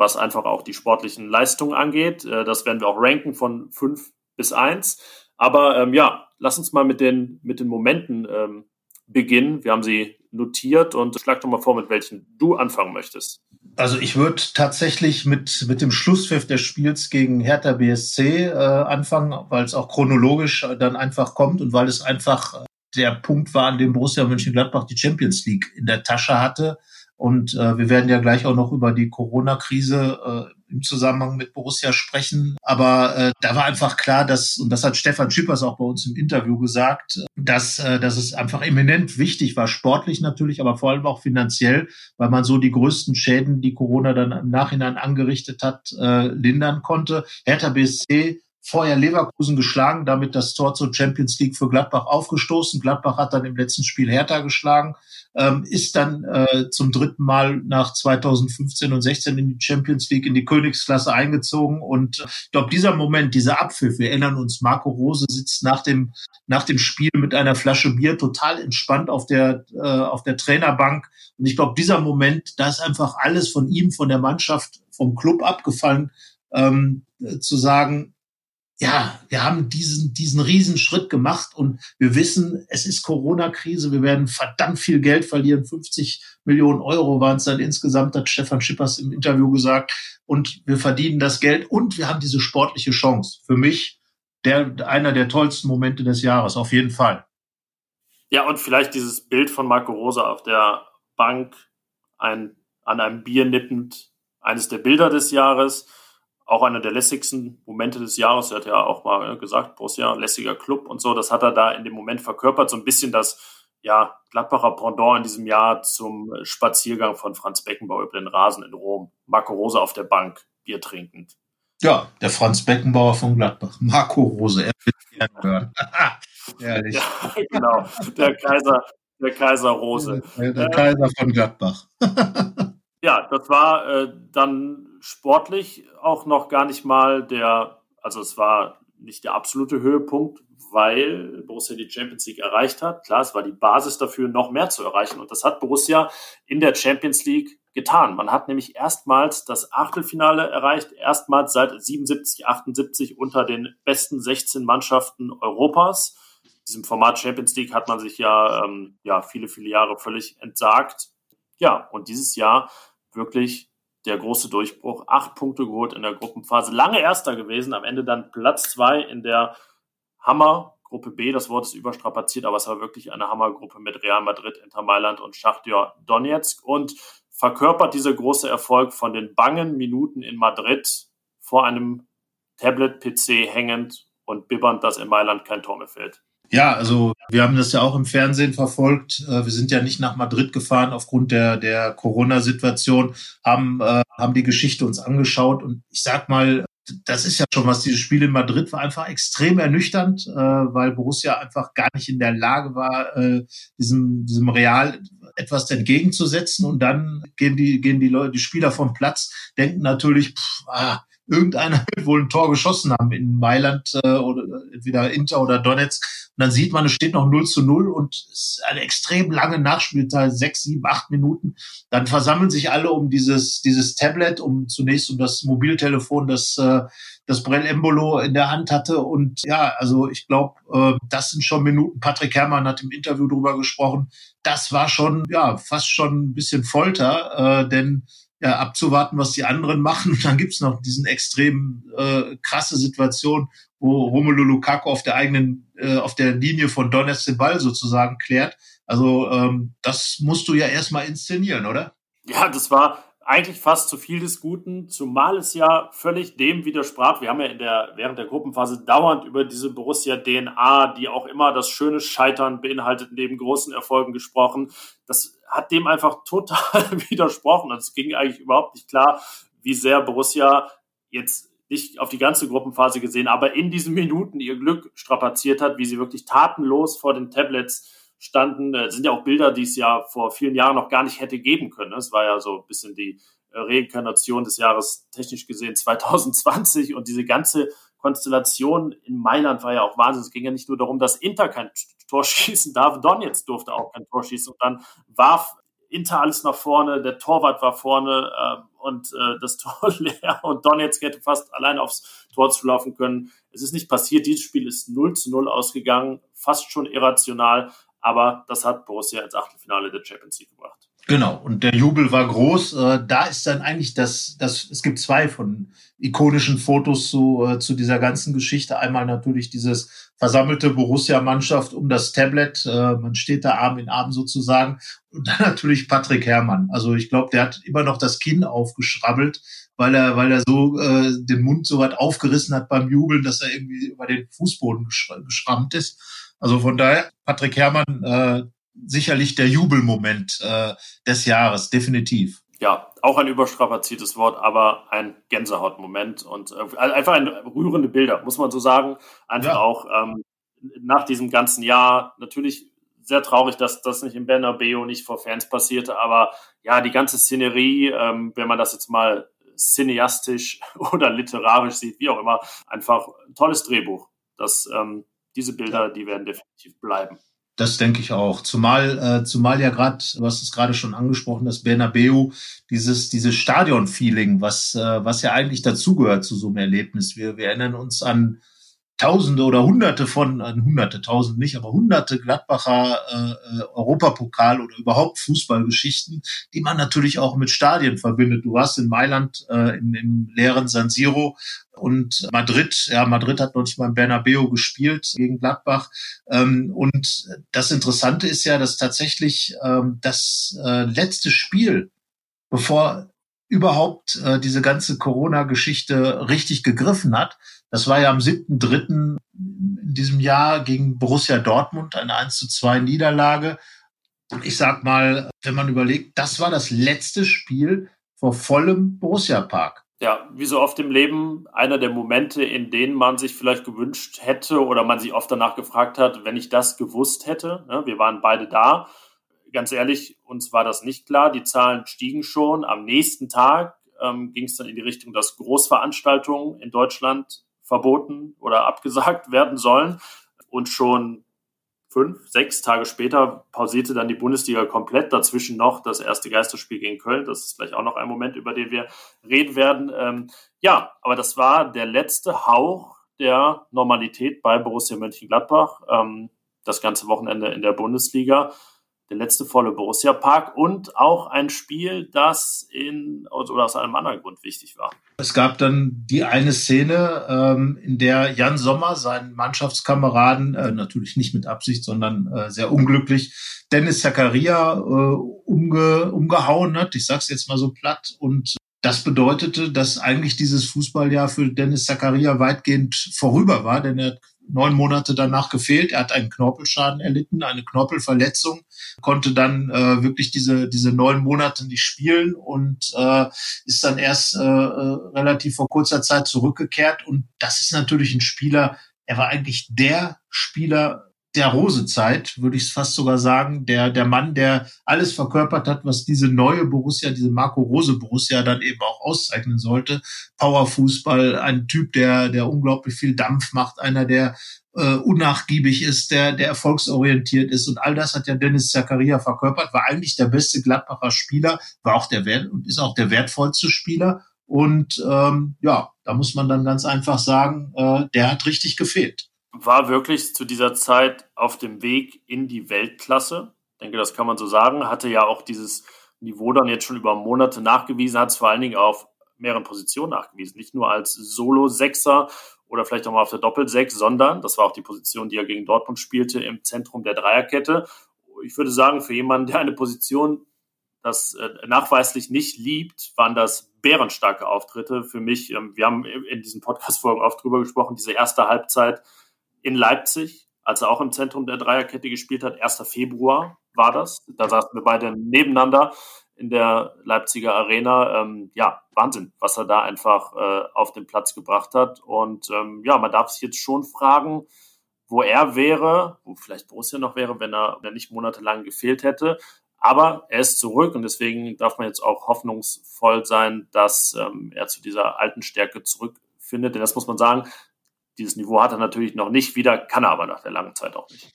was einfach auch die sportlichen Leistungen angeht. Äh, das werden wir auch ranken von 5 bis 1. Aber ähm, ja, lass uns mal mit den, mit den Momenten ähm, beginnen. Wir haben sie notiert und schlag doch mal vor, mit welchen du anfangen möchtest. Also ich würde tatsächlich mit, mit dem Schlusspfiff des Spiels gegen Hertha BSC äh, anfangen, weil es auch chronologisch dann einfach kommt und weil es einfach der Punkt war, an dem Borussia Mönchengladbach die Champions League in der Tasche hatte und äh, wir werden ja gleich auch noch über die Corona-Krise äh, im Zusammenhang mit Borussia sprechen. Aber äh, da war einfach klar, dass, und das hat Stefan Schippers auch bei uns im Interview gesagt, dass, äh, dass es einfach eminent wichtig war, sportlich natürlich, aber vor allem auch finanziell, weil man so die größten Schäden, die Corona dann im Nachhinein angerichtet hat, äh, lindern konnte. Hertha BSC vorher Leverkusen geschlagen, damit das Tor zur Champions League für Gladbach aufgestoßen. Gladbach hat dann im letzten Spiel Hertha geschlagen ähm, ist dann äh, zum dritten Mal nach 2015 und 16 in die Champions League, in die Königsklasse eingezogen. Und äh, ich glaube, dieser Moment, dieser Abpfiff, wir erinnern uns, Marco Rose sitzt nach dem, nach dem Spiel mit einer Flasche Bier total entspannt auf der, äh, auf der Trainerbank. Und ich glaube, dieser Moment, da ist einfach alles von ihm, von der Mannschaft, vom Club abgefallen, ähm, äh, zu sagen, ja, wir haben diesen, diesen Riesenschritt gemacht und wir wissen, es ist Corona-Krise, wir werden verdammt viel Geld verlieren. 50 Millionen Euro waren es dann insgesamt, hat Stefan Schippers im Interview gesagt. Und wir verdienen das Geld und wir haben diese sportliche Chance. Für mich der, einer der tollsten Momente des Jahres, auf jeden Fall. Ja, und vielleicht dieses Bild von Marco Rosa auf der Bank, ein, an einem Bier nippend, eines der Bilder des Jahres auch einer der lässigsten Momente des Jahres. Er hat ja auch mal gesagt, Borussia, lässiger Club und so. Das hat er da in dem Moment verkörpert. So ein bisschen das, ja, Gladbacher Pendant in diesem Jahr zum Spaziergang von Franz Beckenbauer über den Rasen in Rom. Marco Rose auf der Bank, Bier trinkend. Ja, der Franz Beckenbauer von Gladbach. Marco Rose, er wird gerne hören. Ehrlich. Ja, genau. Der Kaiser, der Kaiser Rose. Der, der Kaiser von Gladbach. ja, das war äh, dann sportlich auch noch gar nicht mal der, also es war nicht der absolute Höhepunkt, weil Borussia die Champions League erreicht hat. Klar, es war die Basis dafür, noch mehr zu erreichen. Und das hat Borussia in der Champions League getan. Man hat nämlich erstmals das Achtelfinale erreicht, erstmals seit 77, 78 unter den besten 16 Mannschaften Europas. Diesem Format Champions League hat man sich ja, ähm, ja viele, viele Jahre völlig entsagt. Ja, und dieses Jahr wirklich der große Durchbruch. Acht Punkte geholt in der Gruppenphase. Lange Erster gewesen, am Ende dann Platz zwei in der Hammer. Gruppe B, das Wort ist überstrapaziert, aber es war wirklich eine Hammergruppe mit Real Madrid, Inter Mailand und Schachtjör Donetsk und verkörpert dieser große Erfolg von den bangen Minuten in Madrid vor einem Tablet-PC hängend und bibbernd, dass in Mailand kein Tor mehr fällt. Ja, also wir haben das ja auch im Fernsehen verfolgt. Äh, wir sind ja nicht nach Madrid gefahren aufgrund der, der Corona-Situation, haben, äh, haben die Geschichte uns angeschaut und ich sag mal, das ist ja schon was. Dieses Spiel in Madrid war einfach extrem ernüchternd, äh, weil Borussia einfach gar nicht in der Lage war, äh, diesem, diesem Real etwas entgegenzusetzen. Und dann gehen die, gehen die Leute, die Spieler vom Platz, denken natürlich, pff, ah, irgendeiner wird wohl ein Tor geschossen haben in Mailand äh, oder entweder Inter oder Donetsk. Und dann sieht man, es steht noch 0 zu 0 und es ist eine extrem lange Nachspielzeit, sechs, sieben, acht Minuten. Dann versammeln sich alle um dieses, dieses Tablet, um zunächst um das Mobiltelefon, das, äh, das Brell Embolo in der Hand hatte. Und ja, also ich glaube, äh, das sind schon Minuten. Patrick Herrmann hat im Interview drüber gesprochen. Das war schon, ja, fast schon ein bisschen Folter, äh, denn ja, abzuwarten, was die anderen machen. Und dann gibt's noch diesen extrem äh, krasse Situation, wo Romelu Lukaku auf der eigenen, äh, auf der Linie von Donetsk den Ball sozusagen klärt. Also ähm, das musst du ja erstmal inszenieren, oder? Ja, das war eigentlich fast zu viel des Guten, zumal es ja völlig dem widersprach. Wir haben ja in der, während der Gruppenphase dauernd über diese Borussia-DNA, die auch immer das schöne Scheitern beinhaltet, neben großen Erfolgen gesprochen. Das hat dem einfach total widersprochen. Also es ging eigentlich überhaupt nicht klar, wie sehr Borussia jetzt nicht auf die ganze Gruppenphase gesehen, aber in diesen Minuten ihr Glück strapaziert hat, wie sie wirklich tatenlos vor den Tablets standen. Das sind ja auch Bilder, die es ja vor vielen Jahren noch gar nicht hätte geben können. Es war ja so ein bisschen die äh, Reinkarnation des Jahres technisch gesehen 2020 und diese ganze Konstellation in Mailand war ja auch Wahnsinn. Es ging ja nicht nur darum, dass Inter kein Tor schießen darf, Donetsk durfte auch kein Tor schießen und dann warf Inter alles nach vorne, der Torwart war vorne äh, und äh, das Tor leer und Donetsk hätte fast alleine aufs Tor zu laufen können. Es ist nicht passiert. Dieses Spiel ist 0 zu 0 ausgegangen, fast schon irrational aber das hat Borussia ins Achtelfinale der Champions League gebracht. Genau, und der Jubel war groß. Äh, da ist dann eigentlich das, das, es gibt zwei von ikonischen Fotos zu, äh, zu dieser ganzen Geschichte. Einmal natürlich dieses versammelte Borussia-Mannschaft um das Tablet. Äh, man steht da Arm in Arm sozusagen. Und dann natürlich Patrick Herrmann. Also ich glaube, der hat immer noch das Kinn aufgeschrabbelt, weil er, weil er so äh, den Mund so weit aufgerissen hat beim Jubeln, dass er irgendwie über den Fußboden geschrammt ist. Also von daher, Patrick Herrmann, äh, sicherlich der Jubelmoment äh, des Jahres, definitiv. Ja, auch ein überstrapaziertes Wort, aber ein Gänsehautmoment und äh, einfach ein rührende Bilder, muss man so sagen. Einfach ja. auch ähm, nach diesem ganzen Jahr natürlich sehr traurig, dass das nicht im Bernabeu nicht vor Fans passierte, aber ja, die ganze Szenerie, ähm, wenn man das jetzt mal cineastisch oder literarisch sieht, wie auch immer, einfach ein tolles Drehbuch. Das ähm, diese Bilder, die werden definitiv bleiben. Das denke ich auch. Zumal, äh, zumal ja gerade, du hast es gerade schon angesprochen, das Bernabeu, dieses, dieses Stadion-Feeling, was, äh, was ja eigentlich dazugehört zu so einem Erlebnis. Wir, wir erinnern uns an Tausende oder Hunderte von, äh, Hunderte, Tausend nicht, aber Hunderte Gladbacher äh, äh, Europapokal oder überhaupt Fußballgeschichten, die man natürlich auch mit Stadien verbindet. Du warst in Mailand äh, im, im leeren San Siro und Madrid, ja, Madrid hat noch nicht mal im Bernabeu gespielt gegen Gladbach. Ähm, und das Interessante ist ja, dass tatsächlich ähm, das äh, letzte Spiel, bevor überhaupt äh, diese ganze Corona-Geschichte richtig gegriffen hat, das war ja am 7.3. in diesem Jahr gegen Borussia Dortmund eine 1 zu 2 Niederlage. Ich sag mal, wenn man überlegt, das war das letzte Spiel vor vollem Borussia Park. Ja, wie so oft im Leben, einer der Momente, in denen man sich vielleicht gewünscht hätte oder man sich oft danach gefragt hat, wenn ich das gewusst hätte. Ne, wir waren beide da. Ganz ehrlich, uns war das nicht klar. Die Zahlen stiegen schon. Am nächsten Tag ähm, ging es dann in die Richtung, dass Großveranstaltungen in Deutschland verboten oder abgesagt werden sollen. Und schon fünf, sechs Tage später pausierte dann die Bundesliga komplett. Dazwischen noch das erste Geisterspiel gegen Köln. Das ist vielleicht auch noch ein Moment, über den wir reden werden. Ähm, ja, aber das war der letzte Hauch der Normalität bei Borussia Mönchengladbach. Ähm, das ganze Wochenende in der Bundesliga der letzte volle Borussia Park und auch ein Spiel, das in oder aus einem anderen Grund wichtig war. Es gab dann die eine Szene, ähm, in der Jan Sommer seinen Mannschaftskameraden, äh, natürlich nicht mit Absicht, sondern äh, sehr unglücklich, Dennis Zakaria äh, umge umgehauen hat. Ich sag's jetzt mal so platt und das bedeutete, dass eigentlich dieses Fußballjahr für Dennis Zakaria weitgehend vorüber war, denn er hat neun Monate danach gefehlt. Er hat einen Knorpelschaden erlitten, eine Knorpelverletzung, konnte dann äh, wirklich diese, diese neun Monate nicht spielen und äh, ist dann erst äh, äh, relativ vor kurzer Zeit zurückgekehrt. Und das ist natürlich ein Spieler, er war eigentlich der Spieler der Rose-Zeit, würde ich es fast sogar sagen, der, der Mann, der alles verkörpert hat, was diese neue Borussia, diese Marco Rose Borussia dann eben auch auszeichnen sollte. Powerfußball, ein Typ, der, der unglaublich viel Dampf macht, einer, der äh, unnachgiebig ist, der, der erfolgsorientiert ist. Und all das hat ja Dennis Zakaria verkörpert, war eigentlich der beste Gladbacher Spieler, war auch der Wert und ist auch der wertvollste Spieler. Und ähm, ja, da muss man dann ganz einfach sagen, äh, der hat richtig gefehlt war wirklich zu dieser Zeit auf dem Weg in die Weltklasse. Ich denke, das kann man so sagen. Hatte ja auch dieses Niveau dann jetzt schon über Monate nachgewiesen, hat es vor allen Dingen auf mehreren Positionen nachgewiesen. Nicht nur als Solo-Sechser oder vielleicht auch mal auf der Doppel-Sechs, sondern das war auch die Position, die er gegen Dortmund spielte, im Zentrum der Dreierkette. Ich würde sagen, für jemanden, der eine Position das äh, nachweislich nicht liebt, waren das bärenstarke Auftritte für mich. Ähm, wir haben in diesen Podcast-Folgen oft drüber gesprochen, diese erste Halbzeit in Leipzig, als er auch im Zentrum der Dreierkette gespielt hat. 1. Februar war das. Da saßen wir beide nebeneinander in der Leipziger Arena. Ähm, ja, Wahnsinn, was er da einfach äh, auf den Platz gebracht hat. Und ähm, ja, man darf sich jetzt schon fragen, wo er wäre, wo vielleicht Borussia noch wäre, wenn er, wenn er nicht monatelang gefehlt hätte. Aber er ist zurück und deswegen darf man jetzt auch hoffnungsvoll sein, dass ähm, er zu dieser alten Stärke zurückfindet. Denn das muss man sagen, dieses Niveau hat er natürlich noch nicht wieder, kann er aber nach der langen Zeit auch nicht.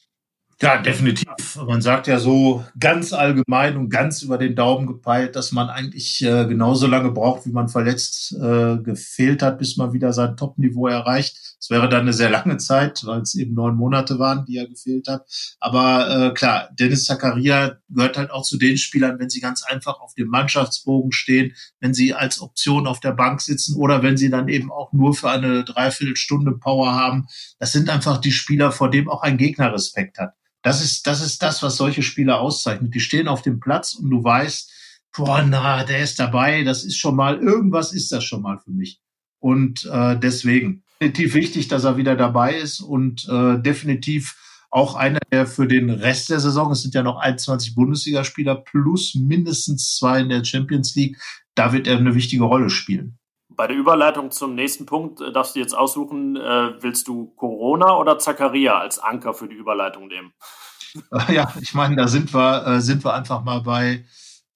Ja, definitiv. Man sagt ja so ganz allgemein und ganz über den Daumen gepeilt, dass man eigentlich äh, genauso lange braucht, wie man verletzt äh, gefehlt hat, bis man wieder sein Top-Niveau erreicht. Es wäre dann eine sehr lange Zeit, weil es eben neun Monate waren, die er gefehlt hat. Aber äh, klar, Dennis Zakaria gehört halt auch zu den Spielern, wenn sie ganz einfach auf dem Mannschaftsbogen stehen, wenn sie als Option auf der Bank sitzen oder wenn sie dann eben auch nur für eine Dreiviertelstunde Power haben. Das sind einfach die Spieler, vor dem auch ein Gegner Respekt hat. Das ist, das ist das, was solche Spieler auszeichnet. Die stehen auf dem Platz und du weißt, boah, na, der ist dabei, das ist schon mal, irgendwas ist das schon mal für mich. Und äh, deswegen definitiv wichtig, dass er wieder dabei ist und äh, definitiv auch einer, der für den Rest der Saison, es sind ja noch 21 Bundesligaspieler plus mindestens zwei in der Champions League, da wird er eine wichtige Rolle spielen. Bei der Überleitung zum nächsten Punkt äh, darfst du jetzt aussuchen, äh, willst du Corona oder Zacharia als Anker für die Überleitung nehmen? Ja, ich meine, da sind wir, äh, sind wir einfach mal bei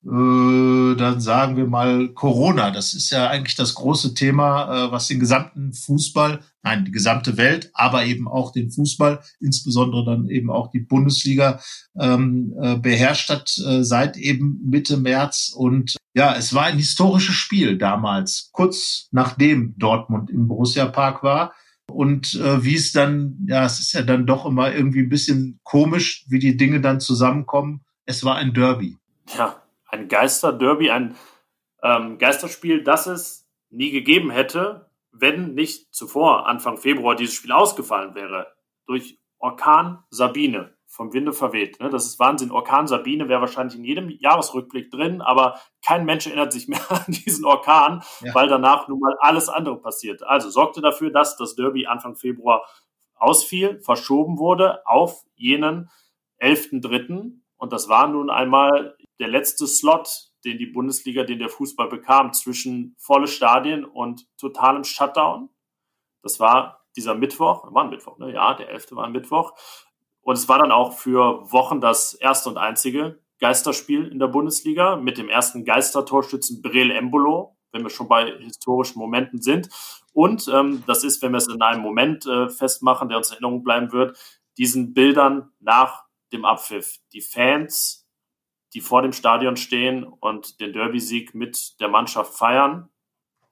dann sagen wir mal Corona. Das ist ja eigentlich das große Thema, äh, was den gesamten Fußball, nein, die gesamte Welt, aber eben auch den Fußball, insbesondere dann eben auch die Bundesliga ähm, äh, beherrscht hat äh, seit eben Mitte März. Und ja, es war ein historisches Spiel damals, kurz nachdem Dortmund im Borussia Park war. Und äh, wie es dann, ja, es ist ja dann doch immer irgendwie ein bisschen komisch, wie die Dinge dann zusammenkommen. Es war ein Derby. Ja, ein Geisterderby, ein ähm, Geisterspiel, das es nie gegeben hätte, wenn nicht zuvor, Anfang Februar, dieses Spiel ausgefallen wäre. Durch Orkan Sabine vom Winde verweht. Ne? Das ist Wahnsinn. Orkan Sabine wäre wahrscheinlich in jedem Jahresrückblick drin, aber kein Mensch erinnert sich mehr an diesen Orkan, ja. weil danach nun mal alles andere passiert. Also sorgte dafür, dass das Derby Anfang Februar ausfiel, verschoben wurde auf jenen 11.3. Und das war nun einmal der letzte Slot, den die Bundesliga, den der Fußball bekam, zwischen volle Stadien und totalem Shutdown. Das war dieser Mittwoch, war ein Mittwoch, ne? Ja, der 11. war ein Mittwoch. Und es war dann auch für Wochen das erste und einzige Geisterspiel in der Bundesliga mit dem ersten Geistertorschützen Breel Embolo, wenn wir schon bei historischen Momenten sind. Und ähm, das ist, wenn wir es in einem Moment äh, festmachen, der uns in Erinnerung bleiben wird, diesen Bildern nach dem Abpfiff. Die Fans, die vor dem Stadion stehen und den Derby-Sieg mit der Mannschaft feiern.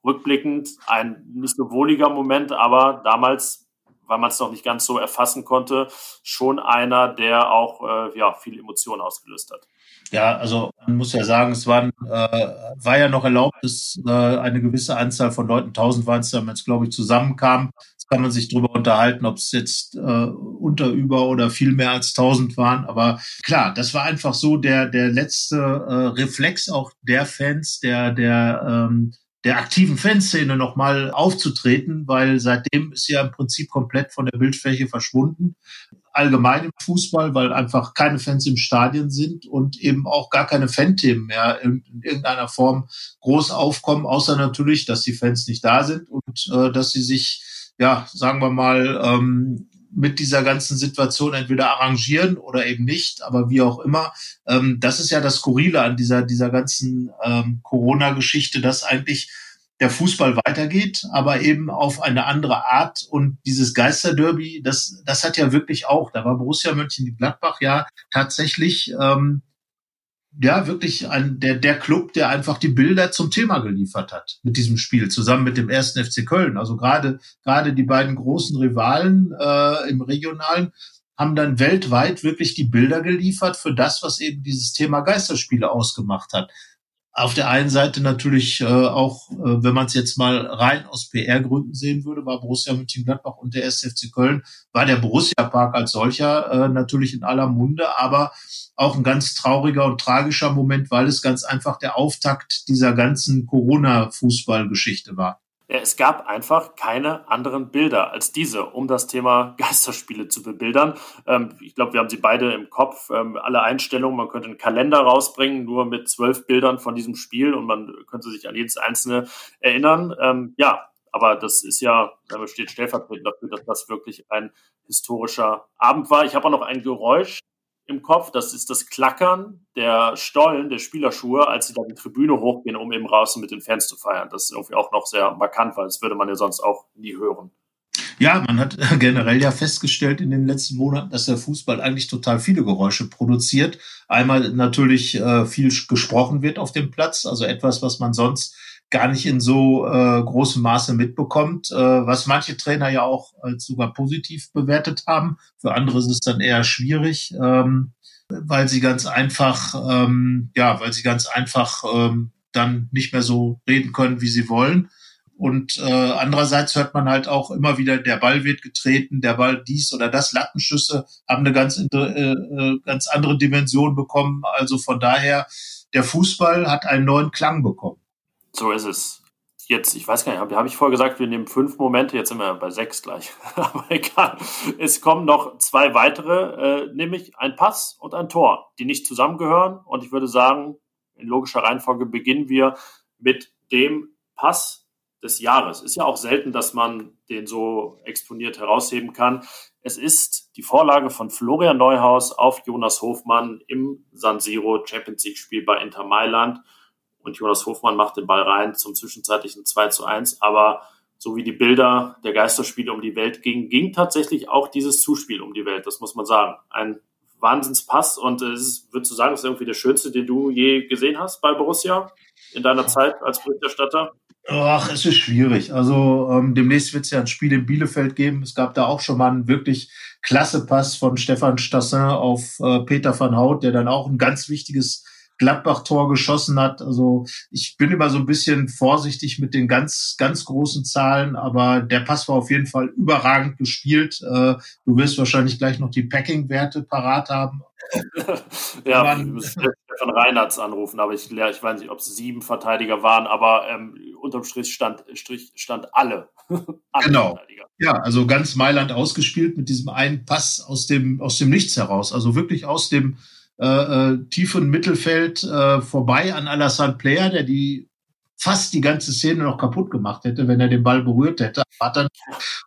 Rückblickend ein nicht so wohliger Moment, aber damals weil man es noch nicht ganz so erfassen konnte, schon einer, der auch äh, ja, viel Emotionen ausgelöst hat. Ja, also man muss ja sagen, es waren, äh, war ja noch erlaubt, dass äh, eine gewisse Anzahl von Leuten, 1000 waren es damals, glaube ich, zusammenkamen. Jetzt kann man sich darüber unterhalten, ob es jetzt äh, unter, über oder viel mehr als 1000 waren. Aber klar, das war einfach so der, der letzte äh, Reflex auch der Fans, der, der ähm, der aktiven Fanszene nochmal aufzutreten, weil seitdem ist ja im Prinzip komplett von der Bildfläche verschwunden. Allgemein im Fußball, weil einfach keine Fans im Stadion sind und eben auch gar keine Fanthemen mehr in, irgendeiner Form groß aufkommen, außer natürlich, dass die Fans nicht da sind und äh, dass sie sich, ja, sagen wir mal, ähm, mit dieser ganzen Situation entweder arrangieren oder eben nicht, aber wie auch immer. Ähm, das ist ja das Skurrile an dieser, dieser ganzen ähm, Corona-Geschichte, dass eigentlich der Fußball weitergeht, aber eben auf eine andere Art. Und dieses Geisterderby, das, das hat ja wirklich auch, da war Borussia Mönchengladbach ja tatsächlich ähm, ja wirklich ein, der, der Club, der einfach die Bilder zum Thema geliefert hat mit diesem Spiel, zusammen mit dem ersten FC Köln. Also gerade, gerade die beiden großen Rivalen äh, im Regionalen haben dann weltweit wirklich die Bilder geliefert für das, was eben dieses Thema Geisterspiele ausgemacht hat auf der einen Seite natürlich äh, auch, äh, wenn man es jetzt mal rein aus PR-Gründen sehen würde, war Borussia Mönchengladbach und der SFC Köln, war der Borussia-Park als solcher äh, natürlich in aller Munde, aber auch ein ganz trauriger und tragischer Moment, weil es ganz einfach der Auftakt dieser ganzen Corona-Fußballgeschichte war. Es gab einfach keine anderen Bilder als diese, um das Thema Geisterspiele zu bebildern. Ähm, ich glaube, wir haben sie beide im Kopf. Ähm, alle Einstellungen, man könnte einen Kalender rausbringen, nur mit zwölf Bildern von diesem Spiel und man könnte sich an jedes einzelne erinnern. Ähm, ja, aber das ist ja, da steht stellvertretend dafür, dass das wirklich ein historischer Abend war. Ich habe auch noch ein Geräusch im Kopf. Das ist das Klackern der Stollen, der Spielerschuhe, als sie da die Tribüne hochgehen, um eben raus mit den Fans zu feiern. Das ist irgendwie auch noch sehr markant, weil das würde man ja sonst auch nie hören. Ja, man hat generell ja festgestellt in den letzten Monaten, dass der Fußball eigentlich total viele Geräusche produziert. Einmal natürlich äh, viel gesprochen wird auf dem Platz, also etwas, was man sonst gar nicht in so äh, großem Maße mitbekommt, äh, was manche Trainer ja auch als sogar positiv bewertet haben. Für andere ist es dann eher schwierig, ähm, weil sie ganz einfach, ähm, ja, weil sie ganz einfach ähm, dann nicht mehr so reden können, wie sie wollen. Und äh, andererseits hört man halt auch immer wieder, der Ball wird getreten, der Ball dies oder das. Lattenschüsse haben eine ganz, äh, äh, ganz andere Dimension bekommen. Also von daher, der Fußball hat einen neuen Klang bekommen. So ist es. Jetzt, ich weiß gar nicht, habe hab ich vorher gesagt, wir nehmen fünf Momente, jetzt sind wir bei sechs gleich. Aber egal. Es kommen noch zwei weitere, äh, nämlich ein Pass und ein Tor, die nicht zusammengehören. Und ich würde sagen, in logischer Reihenfolge beginnen wir mit dem Pass des Jahres. Ist ja auch selten, dass man den so exponiert herausheben kann. Es ist die Vorlage von Florian Neuhaus auf Jonas Hofmann im San Siro Champions League Spiel bei Inter Mailand und Jonas Hofmann macht den Ball rein zum zwischenzeitlichen 2 zu 1. Aber so wie die Bilder der Geisterspiele um die Welt gingen, ging tatsächlich auch dieses Zuspiel um die Welt, das muss man sagen. Ein Wahnsinnspass und es ist, würdest du sagen, das ist irgendwie der schönste, den du je gesehen hast bei Borussia in deiner Zeit als Berichterstatter? Ach, es ist schwierig. Also ähm, demnächst wird es ja ein Spiel in Bielefeld geben. Es gab da auch schon mal einen wirklich klasse Pass von Stefan Stassin auf äh, Peter van Hout, der dann auch ein ganz wichtiges Gladbach-Tor geschossen hat. Also ich bin immer so ein bisschen vorsichtig mit den ganz, ganz großen Zahlen, aber der Pass war auf jeden Fall überragend gespielt. Äh, du wirst wahrscheinlich gleich noch die Packing-Werte parat haben. ja, Man, wir Stefan Reinhardt anrufen, aber ich, ich weiß nicht, ob es sieben Verteidiger waren, aber ähm, unterm Strich stand, Strich stand alle. alle genau. Ja, also ganz Mailand ausgespielt mit diesem einen Pass aus dem, aus dem Nichts heraus. Also wirklich aus dem, äh, äh, tiefen Mittelfeld äh, vorbei an Alassane Player, der die fast die ganze Szene noch kaputt gemacht hätte, wenn er den Ball berührt hätte.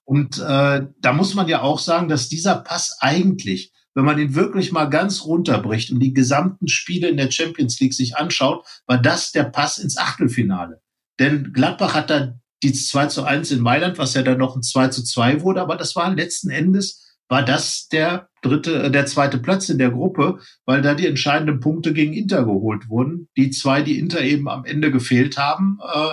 Und äh, da muss man ja auch sagen, dass dieser Pass eigentlich, wenn man ihn wirklich mal ganz runterbricht und die gesamten Spiele in der Champions League sich anschaut, war das der Pass ins Achtelfinale. Denn Gladbach hat da die 2 zu 1 in Mailand, was ja dann noch ein 2 zu 2 wurde, aber das war letzten Endes war das der dritte, äh, der zweite Platz in der Gruppe, weil da die entscheidenden Punkte gegen Inter geholt wurden. Die zwei, die Inter eben am Ende gefehlt haben, äh,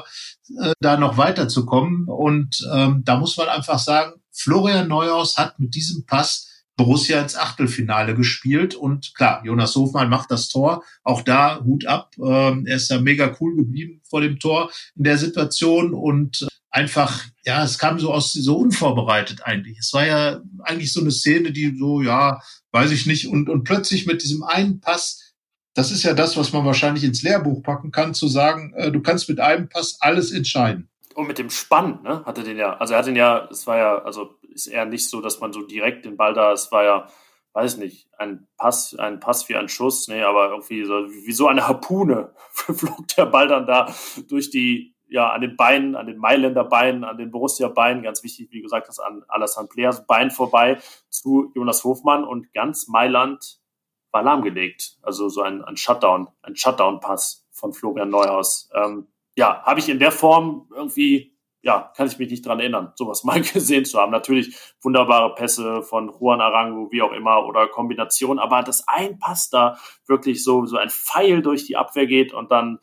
äh, da noch weiterzukommen. Und ähm, da muss man einfach sagen, Florian Neuhaus hat mit diesem Pass Borussia ins Achtelfinale gespielt. Und klar, Jonas Hofmann macht das Tor. Auch da Hut ab. Ähm, er ist da mega cool geblieben vor dem Tor in der Situation. Und äh, einfach, ja, es kam so aus, so unvorbereitet eigentlich. Es war ja eigentlich so eine Szene, die so, ja, weiß ich nicht, und, und plötzlich mit diesem einen Pass, das ist ja das, was man wahrscheinlich ins Lehrbuch packen kann, zu sagen, äh, du kannst mit einem Pass alles entscheiden. Und mit dem Spann, ne, hatte den ja, also er hat den ja, es war ja, also ist eher nicht so, dass man so direkt den Ball da, es war ja, weiß nicht, ein Pass, ein Pass wie ein Schuss, nee, aber irgendwie so, wie so eine Harpune flog der Ball dann da durch die ja, an den Beinen, an den Mailänder Beinen, an den Borussia Beinen, ganz wichtig, wie gesagt, das an Alassane Players Bein vorbei zu Jonas Hofmann und ganz Mailand war lahmgelegt. Also so ein, ein Shutdown, ein Shutdown-Pass von Florian Neuhaus. Ähm, ja, habe ich in der Form irgendwie, ja, kann ich mich nicht dran erinnern, sowas mal gesehen zu haben. Natürlich wunderbare Pässe von Juan Arango, wie auch immer, oder Kombination, aber dass ein Pass da wirklich so, so ein Pfeil durch die Abwehr geht und dann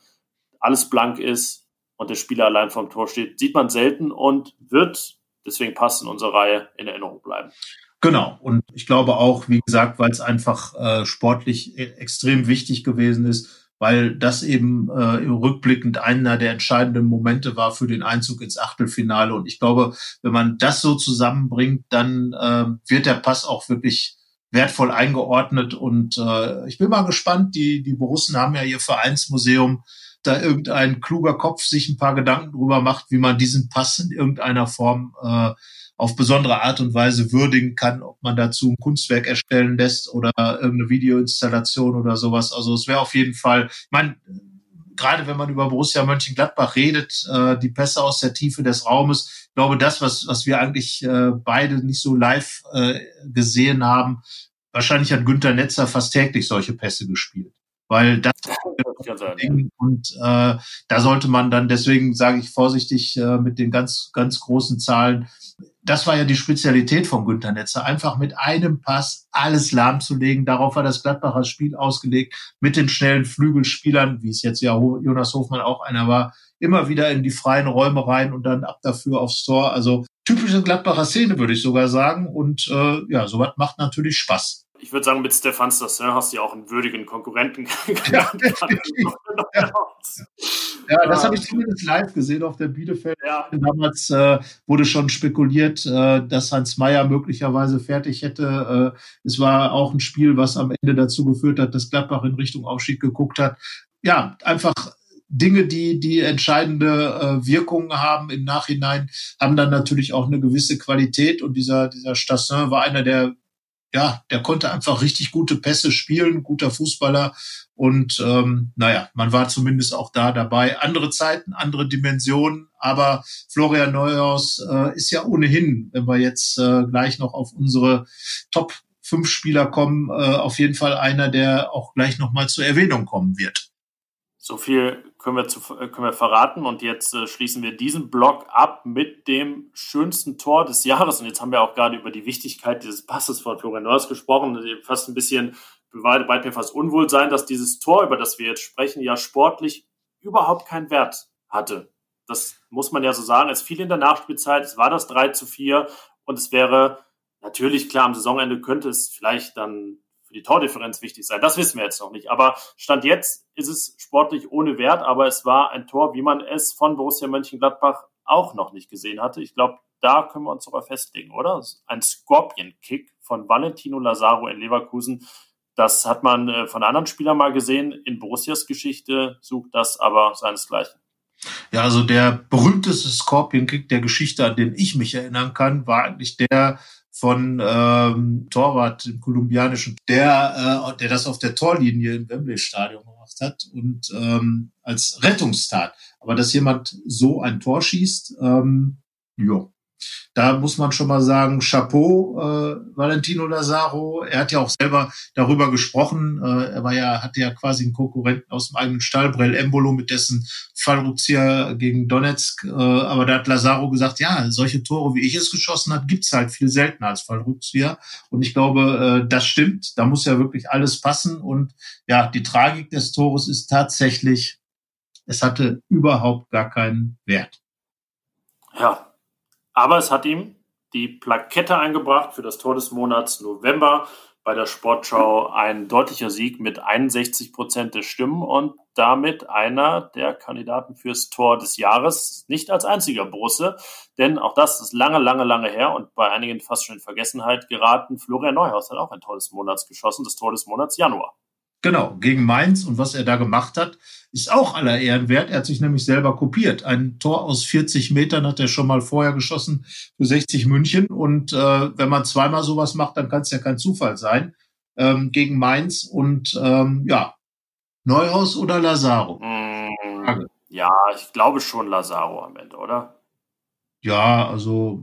alles blank ist, und der Spieler allein vom Tor steht, sieht man selten und wird deswegen passt in unserer Reihe in Erinnerung bleiben. Genau. Und ich glaube auch, wie gesagt, weil es einfach äh, sportlich e extrem wichtig gewesen ist, weil das eben äh, rückblickend einer der entscheidenden Momente war für den Einzug ins Achtelfinale. Und ich glaube, wenn man das so zusammenbringt, dann äh, wird der Pass auch wirklich wertvoll eingeordnet. Und äh, ich bin mal gespannt. Die, die Borussen haben ja ihr Vereinsmuseum da irgendein kluger Kopf sich ein paar Gedanken drüber macht, wie man diesen Pass in irgendeiner Form äh, auf besondere Art und Weise würdigen kann, ob man dazu ein Kunstwerk erstellen lässt oder irgendeine Videoinstallation oder sowas. Also es wäre auf jeden Fall, ich meine, gerade wenn man über Borussia Mönchengladbach redet, äh, die Pässe aus der Tiefe des Raumes, glaube, das, was, was wir eigentlich äh, beide nicht so live äh, gesehen haben, wahrscheinlich hat Günther Netzer fast täglich solche Pässe gespielt weil das sein, und äh, da sollte man dann deswegen sage ich vorsichtig äh, mit den ganz ganz großen Zahlen. Das war ja die Spezialität von Günter Netzer, einfach mit einem Pass alles lahmzulegen. Darauf war das Gladbacher Spiel ausgelegt, mit den schnellen Flügelspielern, wie es jetzt ja Jonas Hofmann auch einer war, immer wieder in die freien Räume rein und dann ab dafür aufs Tor. Also typische Gladbacher Szene, würde ich sogar sagen. Und äh, ja, sowas macht natürlich Spaß ich würde sagen, mit Stefan Stassin hast du ja auch einen würdigen Konkurrenten. ja, ja, das habe ich zumindest live gesehen auf der Bielefeld. Ja. Damals äh, wurde schon spekuliert, äh, dass Hans Meyer möglicherweise fertig hätte. Äh, es war auch ein Spiel, was am Ende dazu geführt hat, dass Gladbach in Richtung Aufstieg geguckt hat. Ja, einfach Dinge, die die entscheidende äh, Wirkungen haben im Nachhinein, haben dann natürlich auch eine gewisse Qualität. Und dieser dieser Stassin war einer der ja, der konnte einfach richtig gute Pässe spielen, guter Fußballer. Und ähm, naja, man war zumindest auch da dabei. Andere Zeiten, andere Dimensionen, aber Florian Neuhaus äh, ist ja ohnehin, wenn wir jetzt äh, gleich noch auf unsere Top fünf Spieler kommen, äh, auf jeden Fall einer, der auch gleich nochmal zur Erwähnung kommen wird. So viel können wir, zu, äh, können wir verraten. Und jetzt äh, schließen wir diesen Block ab mit dem schönsten Tor des Jahres. Und jetzt haben wir auch gerade über die Wichtigkeit dieses Passes von Florian Neuers gesprochen. Fast ein bisschen bei mir fast Unwohlsein, dass dieses Tor, über das wir jetzt sprechen, ja sportlich überhaupt keinen Wert hatte. Das muss man ja so sagen. Es fiel in der Nachspielzeit, es war das 3 zu 4 und es wäre natürlich klar, am Saisonende könnte es vielleicht dann die Tordifferenz wichtig sein. Das wissen wir jetzt noch nicht. Aber Stand jetzt ist es sportlich ohne Wert, aber es war ein Tor, wie man es von Borussia Mönchengladbach auch noch nicht gesehen hatte. Ich glaube, da können wir uns sogar festlegen, oder? Ein Scorpion-Kick von Valentino Lazaro in Leverkusen. Das hat man äh, von anderen Spielern mal gesehen. In Borussias Geschichte sucht das aber seinesgleichen. Ja, also der berühmteste Scorpion-Kick der Geschichte, an den ich mich erinnern kann, war eigentlich der von ähm, Torwart im kolumbianischen, der, äh, der das auf der Torlinie im Wembley-Stadion gemacht hat und ähm, als Rettungstat. Aber dass jemand so ein Tor schießt, ähm, ja, da muss man schon mal sagen, Chapeau, äh, Valentino Lazaro. Er hat ja auch selber darüber gesprochen. Äh, er war ja, hatte ja quasi einen Konkurrenten aus dem eigenen Stall, Brell Embolo, mit dessen Fallrückzieher gegen Donetsk. Äh, aber da hat Lazaro gesagt, ja, solche Tore, wie ich es geschossen habe, gibt's halt viel seltener als Fallrückzieher. Und ich glaube, äh, das stimmt. Da muss ja wirklich alles passen. Und ja, die Tragik des Tores ist tatsächlich, es hatte überhaupt gar keinen Wert. Ja, aber es hat ihm die Plakette eingebracht für das Tor des Monats November bei der Sportschau ein deutlicher Sieg mit 61 Prozent der Stimmen und damit einer der Kandidaten fürs Tor des Jahres, nicht als einziger Brusse, denn auch das ist lange, lange, lange her und bei einigen fast schon in Vergessenheit geraten. Florian Neuhaus hat auch ein Tor des Monats geschossen, das Tor des Monats Januar. Genau, gegen Mainz und was er da gemacht hat, ist auch aller Ehren wert. Er hat sich nämlich selber kopiert. Ein Tor aus 40 Metern hat er schon mal vorher geschossen für 60 München. Und äh, wenn man zweimal sowas macht, dann kann es ja kein Zufall sein. Ähm, gegen Mainz und ähm, ja, Neuhaus oder Lazaro? Mm, ja, ich glaube schon Lazaro am Ende, oder? Ja, also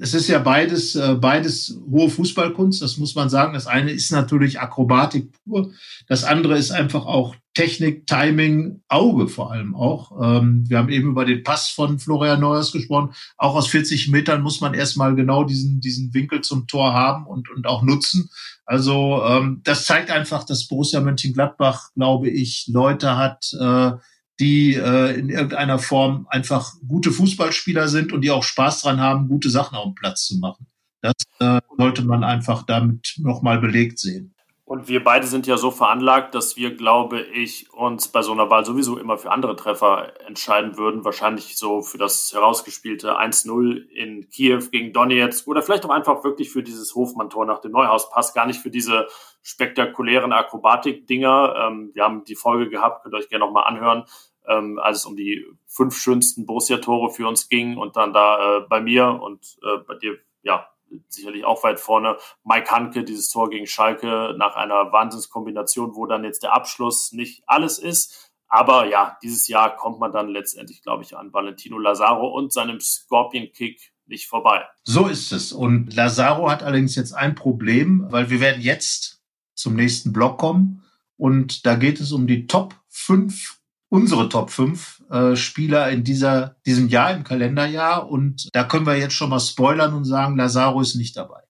es ist ja beides, äh, beides hohe Fußballkunst, das muss man sagen. Das eine ist natürlich Akrobatik pur. Das andere ist einfach auch Technik, Timing, Auge vor allem auch. Ähm, wir haben eben über den Pass von Florian Neuers gesprochen. Auch aus 40 Metern muss man erstmal genau diesen, diesen Winkel zum Tor haben und, und auch nutzen. Also ähm, das zeigt einfach, dass Borussia Mönchengladbach, glaube ich, Leute hat, äh, die äh, in irgendeiner Form einfach gute Fußballspieler sind und die auch Spaß dran haben, gute Sachen auf dem Platz zu machen. Das äh, sollte man einfach damit nochmal belegt sehen. Und wir beide sind ja so veranlagt, dass wir, glaube ich, uns bei so einer Wahl sowieso immer für andere Treffer entscheiden würden. Wahrscheinlich so für das herausgespielte 1-0 in Kiew gegen Donetsk oder vielleicht auch einfach wirklich für dieses Hofmann-Tor nach dem Neuhauspass. Gar nicht für diese spektakulären Akrobatik-Dinger. Ähm, wir haben die Folge gehabt, könnt ihr euch gerne nochmal anhören, ähm, als es um die fünf schönsten Borussia-Tore für uns ging und dann da äh, bei mir und äh, bei dir, ja, sicherlich auch weit vorne. Mike Hanke, dieses Tor gegen Schalke nach einer Wahnsinnskombination, wo dann jetzt der Abschluss nicht alles ist. Aber ja, dieses Jahr kommt man dann letztendlich, glaube ich, an Valentino Lazaro und seinem Scorpion-Kick nicht vorbei. So ist es. Und Lazaro hat allerdings jetzt ein Problem, weil wir werden jetzt zum nächsten Block kommen. Und da geht es um die Top 5 unsere Top 5 äh, Spieler in dieser, diesem Jahr, im Kalenderjahr. Und da können wir jetzt schon mal spoilern und sagen, Lazaro ist nicht dabei.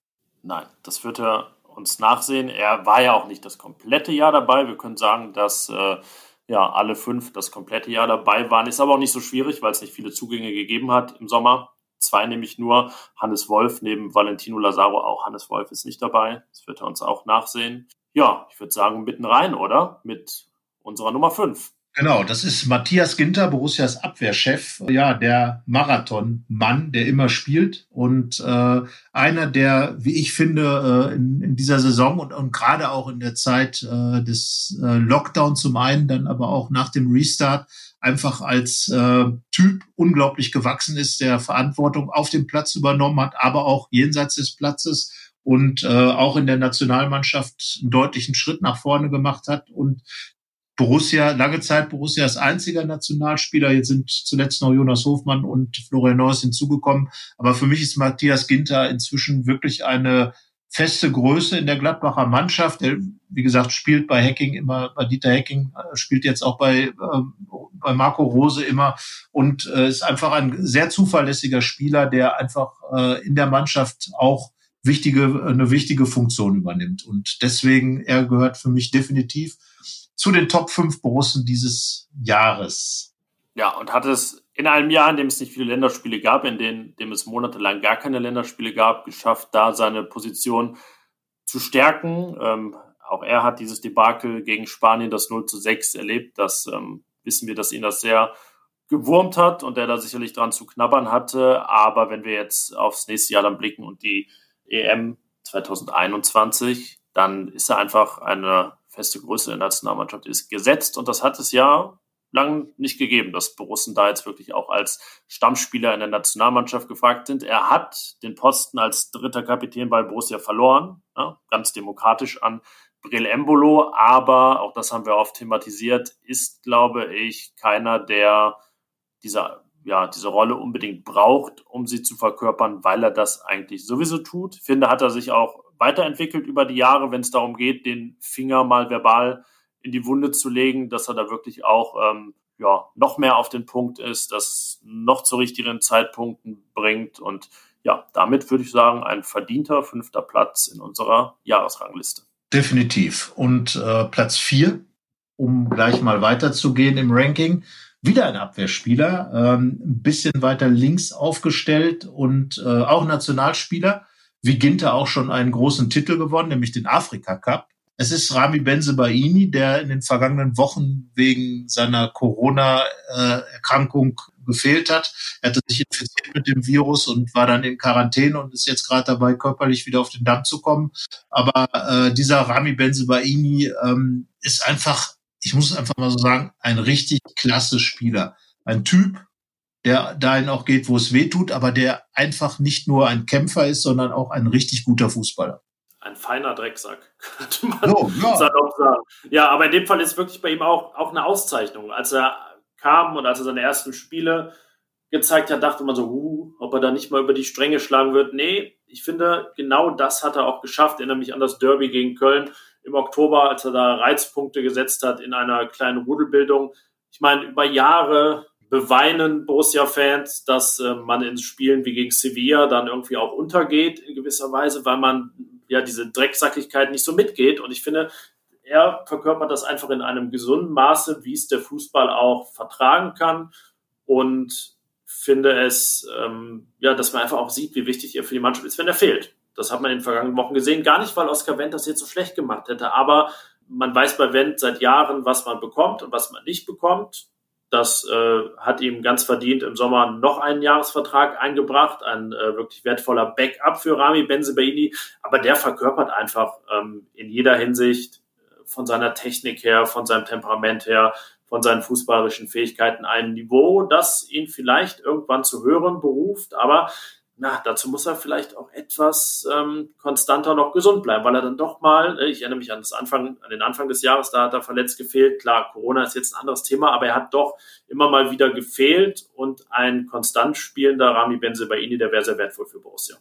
Nein, das wird er uns nachsehen. Er war ja auch nicht das komplette Jahr dabei. Wir können sagen, dass äh, ja alle fünf das komplette Jahr dabei waren. Ist aber auch nicht so schwierig, weil es nicht viele Zugänge gegeben hat im Sommer. Zwei nämlich nur. Hannes Wolf neben Valentino Lazaro. Auch Hannes Wolf ist nicht dabei. Das wird er uns auch nachsehen. Ja, ich würde sagen, mitten rein, oder? Mit unserer Nummer fünf. Genau, das ist Matthias Ginter, Borussias Abwehrchef, ja, der Marathonmann, der immer spielt und äh, einer, der, wie ich finde, äh, in, in dieser Saison und, und gerade auch in der Zeit äh, des äh, Lockdown zum einen, dann aber auch nach dem Restart einfach als äh, Typ unglaublich gewachsen ist, der Verantwortung auf dem Platz übernommen hat, aber auch jenseits des Platzes und äh, auch in der Nationalmannschaft einen deutlichen Schritt nach vorne gemacht hat und Borussia, lange Zeit Borussia als einziger Nationalspieler. Jetzt sind zuletzt noch Jonas Hofmann und Florian Neuss hinzugekommen. Aber für mich ist Matthias Ginter inzwischen wirklich eine feste Größe in der Gladbacher Mannschaft. Er, wie gesagt, spielt bei Hacking immer, bei Dieter Hacking, äh, spielt jetzt auch bei, äh, bei Marco Rose immer und äh, ist einfach ein sehr zuverlässiger Spieler, der einfach äh, in der Mannschaft auch wichtige, eine wichtige Funktion übernimmt. Und deswegen, er gehört für mich definitiv zu den Top 5 Borussen dieses Jahres. Ja, und hat es in einem Jahr, in dem es nicht viele Länderspiele gab, in dem, dem es monatelang gar keine Länderspiele gab, geschafft, da seine Position zu stärken. Ähm, auch er hat dieses Debakel gegen Spanien, das 0 zu 6, erlebt. Das ähm, wissen wir, dass ihn das sehr gewurmt hat und er da sicherlich dran zu knabbern hatte. Aber wenn wir jetzt aufs nächste Jahr dann blicken und die EM 2021, dann ist er einfach eine feste Größe der Nationalmannschaft ist, gesetzt. Und das hat es ja lang nicht gegeben, dass Borussen da jetzt wirklich auch als Stammspieler in der Nationalmannschaft gefragt sind. Er hat den Posten als dritter Kapitän bei Borussia verloren, ja, ganz demokratisch an Brill Embolo, aber auch das haben wir oft thematisiert, ist, glaube ich, keiner, der dieser ja, diese Rolle unbedingt braucht, um sie zu verkörpern, weil er das eigentlich sowieso tut. Finde, hat er sich auch weiterentwickelt über die Jahre, wenn es darum geht, den Finger mal verbal in die Wunde zu legen, dass er da wirklich auch ähm, ja, noch mehr auf den Punkt ist, das noch zu richtigen Zeitpunkten bringt. Und ja, damit würde ich sagen, ein verdienter fünfter Platz in unserer Jahresrangliste. Definitiv. Und äh, Platz vier, um gleich mal weiterzugehen im Ranking, wieder ein Abwehrspieler, ähm, ein bisschen weiter links aufgestellt und äh, auch Nationalspieler. Wie Ginter auch schon einen großen Titel gewonnen, nämlich den Afrika Cup. Es ist Rami Benzebaini, der in den vergangenen Wochen wegen seiner Corona-Erkrankung gefehlt hat. Er hatte sich infiziert mit dem Virus und war dann in Quarantäne und ist jetzt gerade dabei, körperlich wieder auf den Damm zu kommen. Aber äh, dieser Rami Benzebaini ähm, ist einfach, ich muss einfach mal so sagen, ein richtig klasse Spieler. Ein Typ, der dahin auch geht, wo es weh tut, aber der einfach nicht nur ein Kämpfer ist, sondern auch ein richtig guter Fußballer ein feiner Drecksack, könnte man oh, ja. sagen. Ja, aber in dem Fall ist wirklich bei ihm auch, auch eine Auszeichnung. Als er kam und als er seine ersten Spiele gezeigt hat, dachte man so, uh, ob er da nicht mal über die Stränge schlagen wird. Nee, ich finde, genau das hat er auch geschafft. Ich erinnere mich an das Derby gegen Köln im Oktober, als er da Reizpunkte gesetzt hat in einer kleinen Rudelbildung. Ich meine, über Jahre beweinen Borussia-Fans, dass äh, man in Spielen wie gegen Sevilla dann irgendwie auch untergeht in gewisser Weise, weil man ja diese Drecksackigkeit nicht so mitgeht. Und ich finde, er verkörpert das einfach in einem gesunden Maße, wie es der Fußball auch vertragen kann. Und finde es, ähm, ja, dass man einfach auch sieht, wie wichtig er für die Mannschaft ist, wenn er fehlt. Das hat man in den vergangenen Wochen gesehen. Gar nicht, weil Oskar Wendt das jetzt so schlecht gemacht hätte, aber man weiß bei Wendt seit Jahren, was man bekommt und was man nicht bekommt. Das äh, hat ihm ganz verdient im Sommer noch einen Jahresvertrag eingebracht, ein äh, wirklich wertvoller Backup für Rami Benzebaini. Aber der verkörpert einfach ähm, in jeder Hinsicht äh, von seiner Technik her, von seinem Temperament her, von seinen fußballerischen Fähigkeiten ein Niveau, das ihn vielleicht irgendwann zu hören beruft. Aber na, dazu muss er vielleicht auch etwas ähm, konstanter noch gesund bleiben, weil er dann doch mal, äh, ich erinnere mich an, das Anfang, an den Anfang des Jahres, da hat er verletzt gefehlt. Klar, Corona ist jetzt ein anderes Thema, aber er hat doch immer mal wieder gefehlt und ein konstant spielender Rami Benzebaini, der wäre sehr wertvoll für Borussia.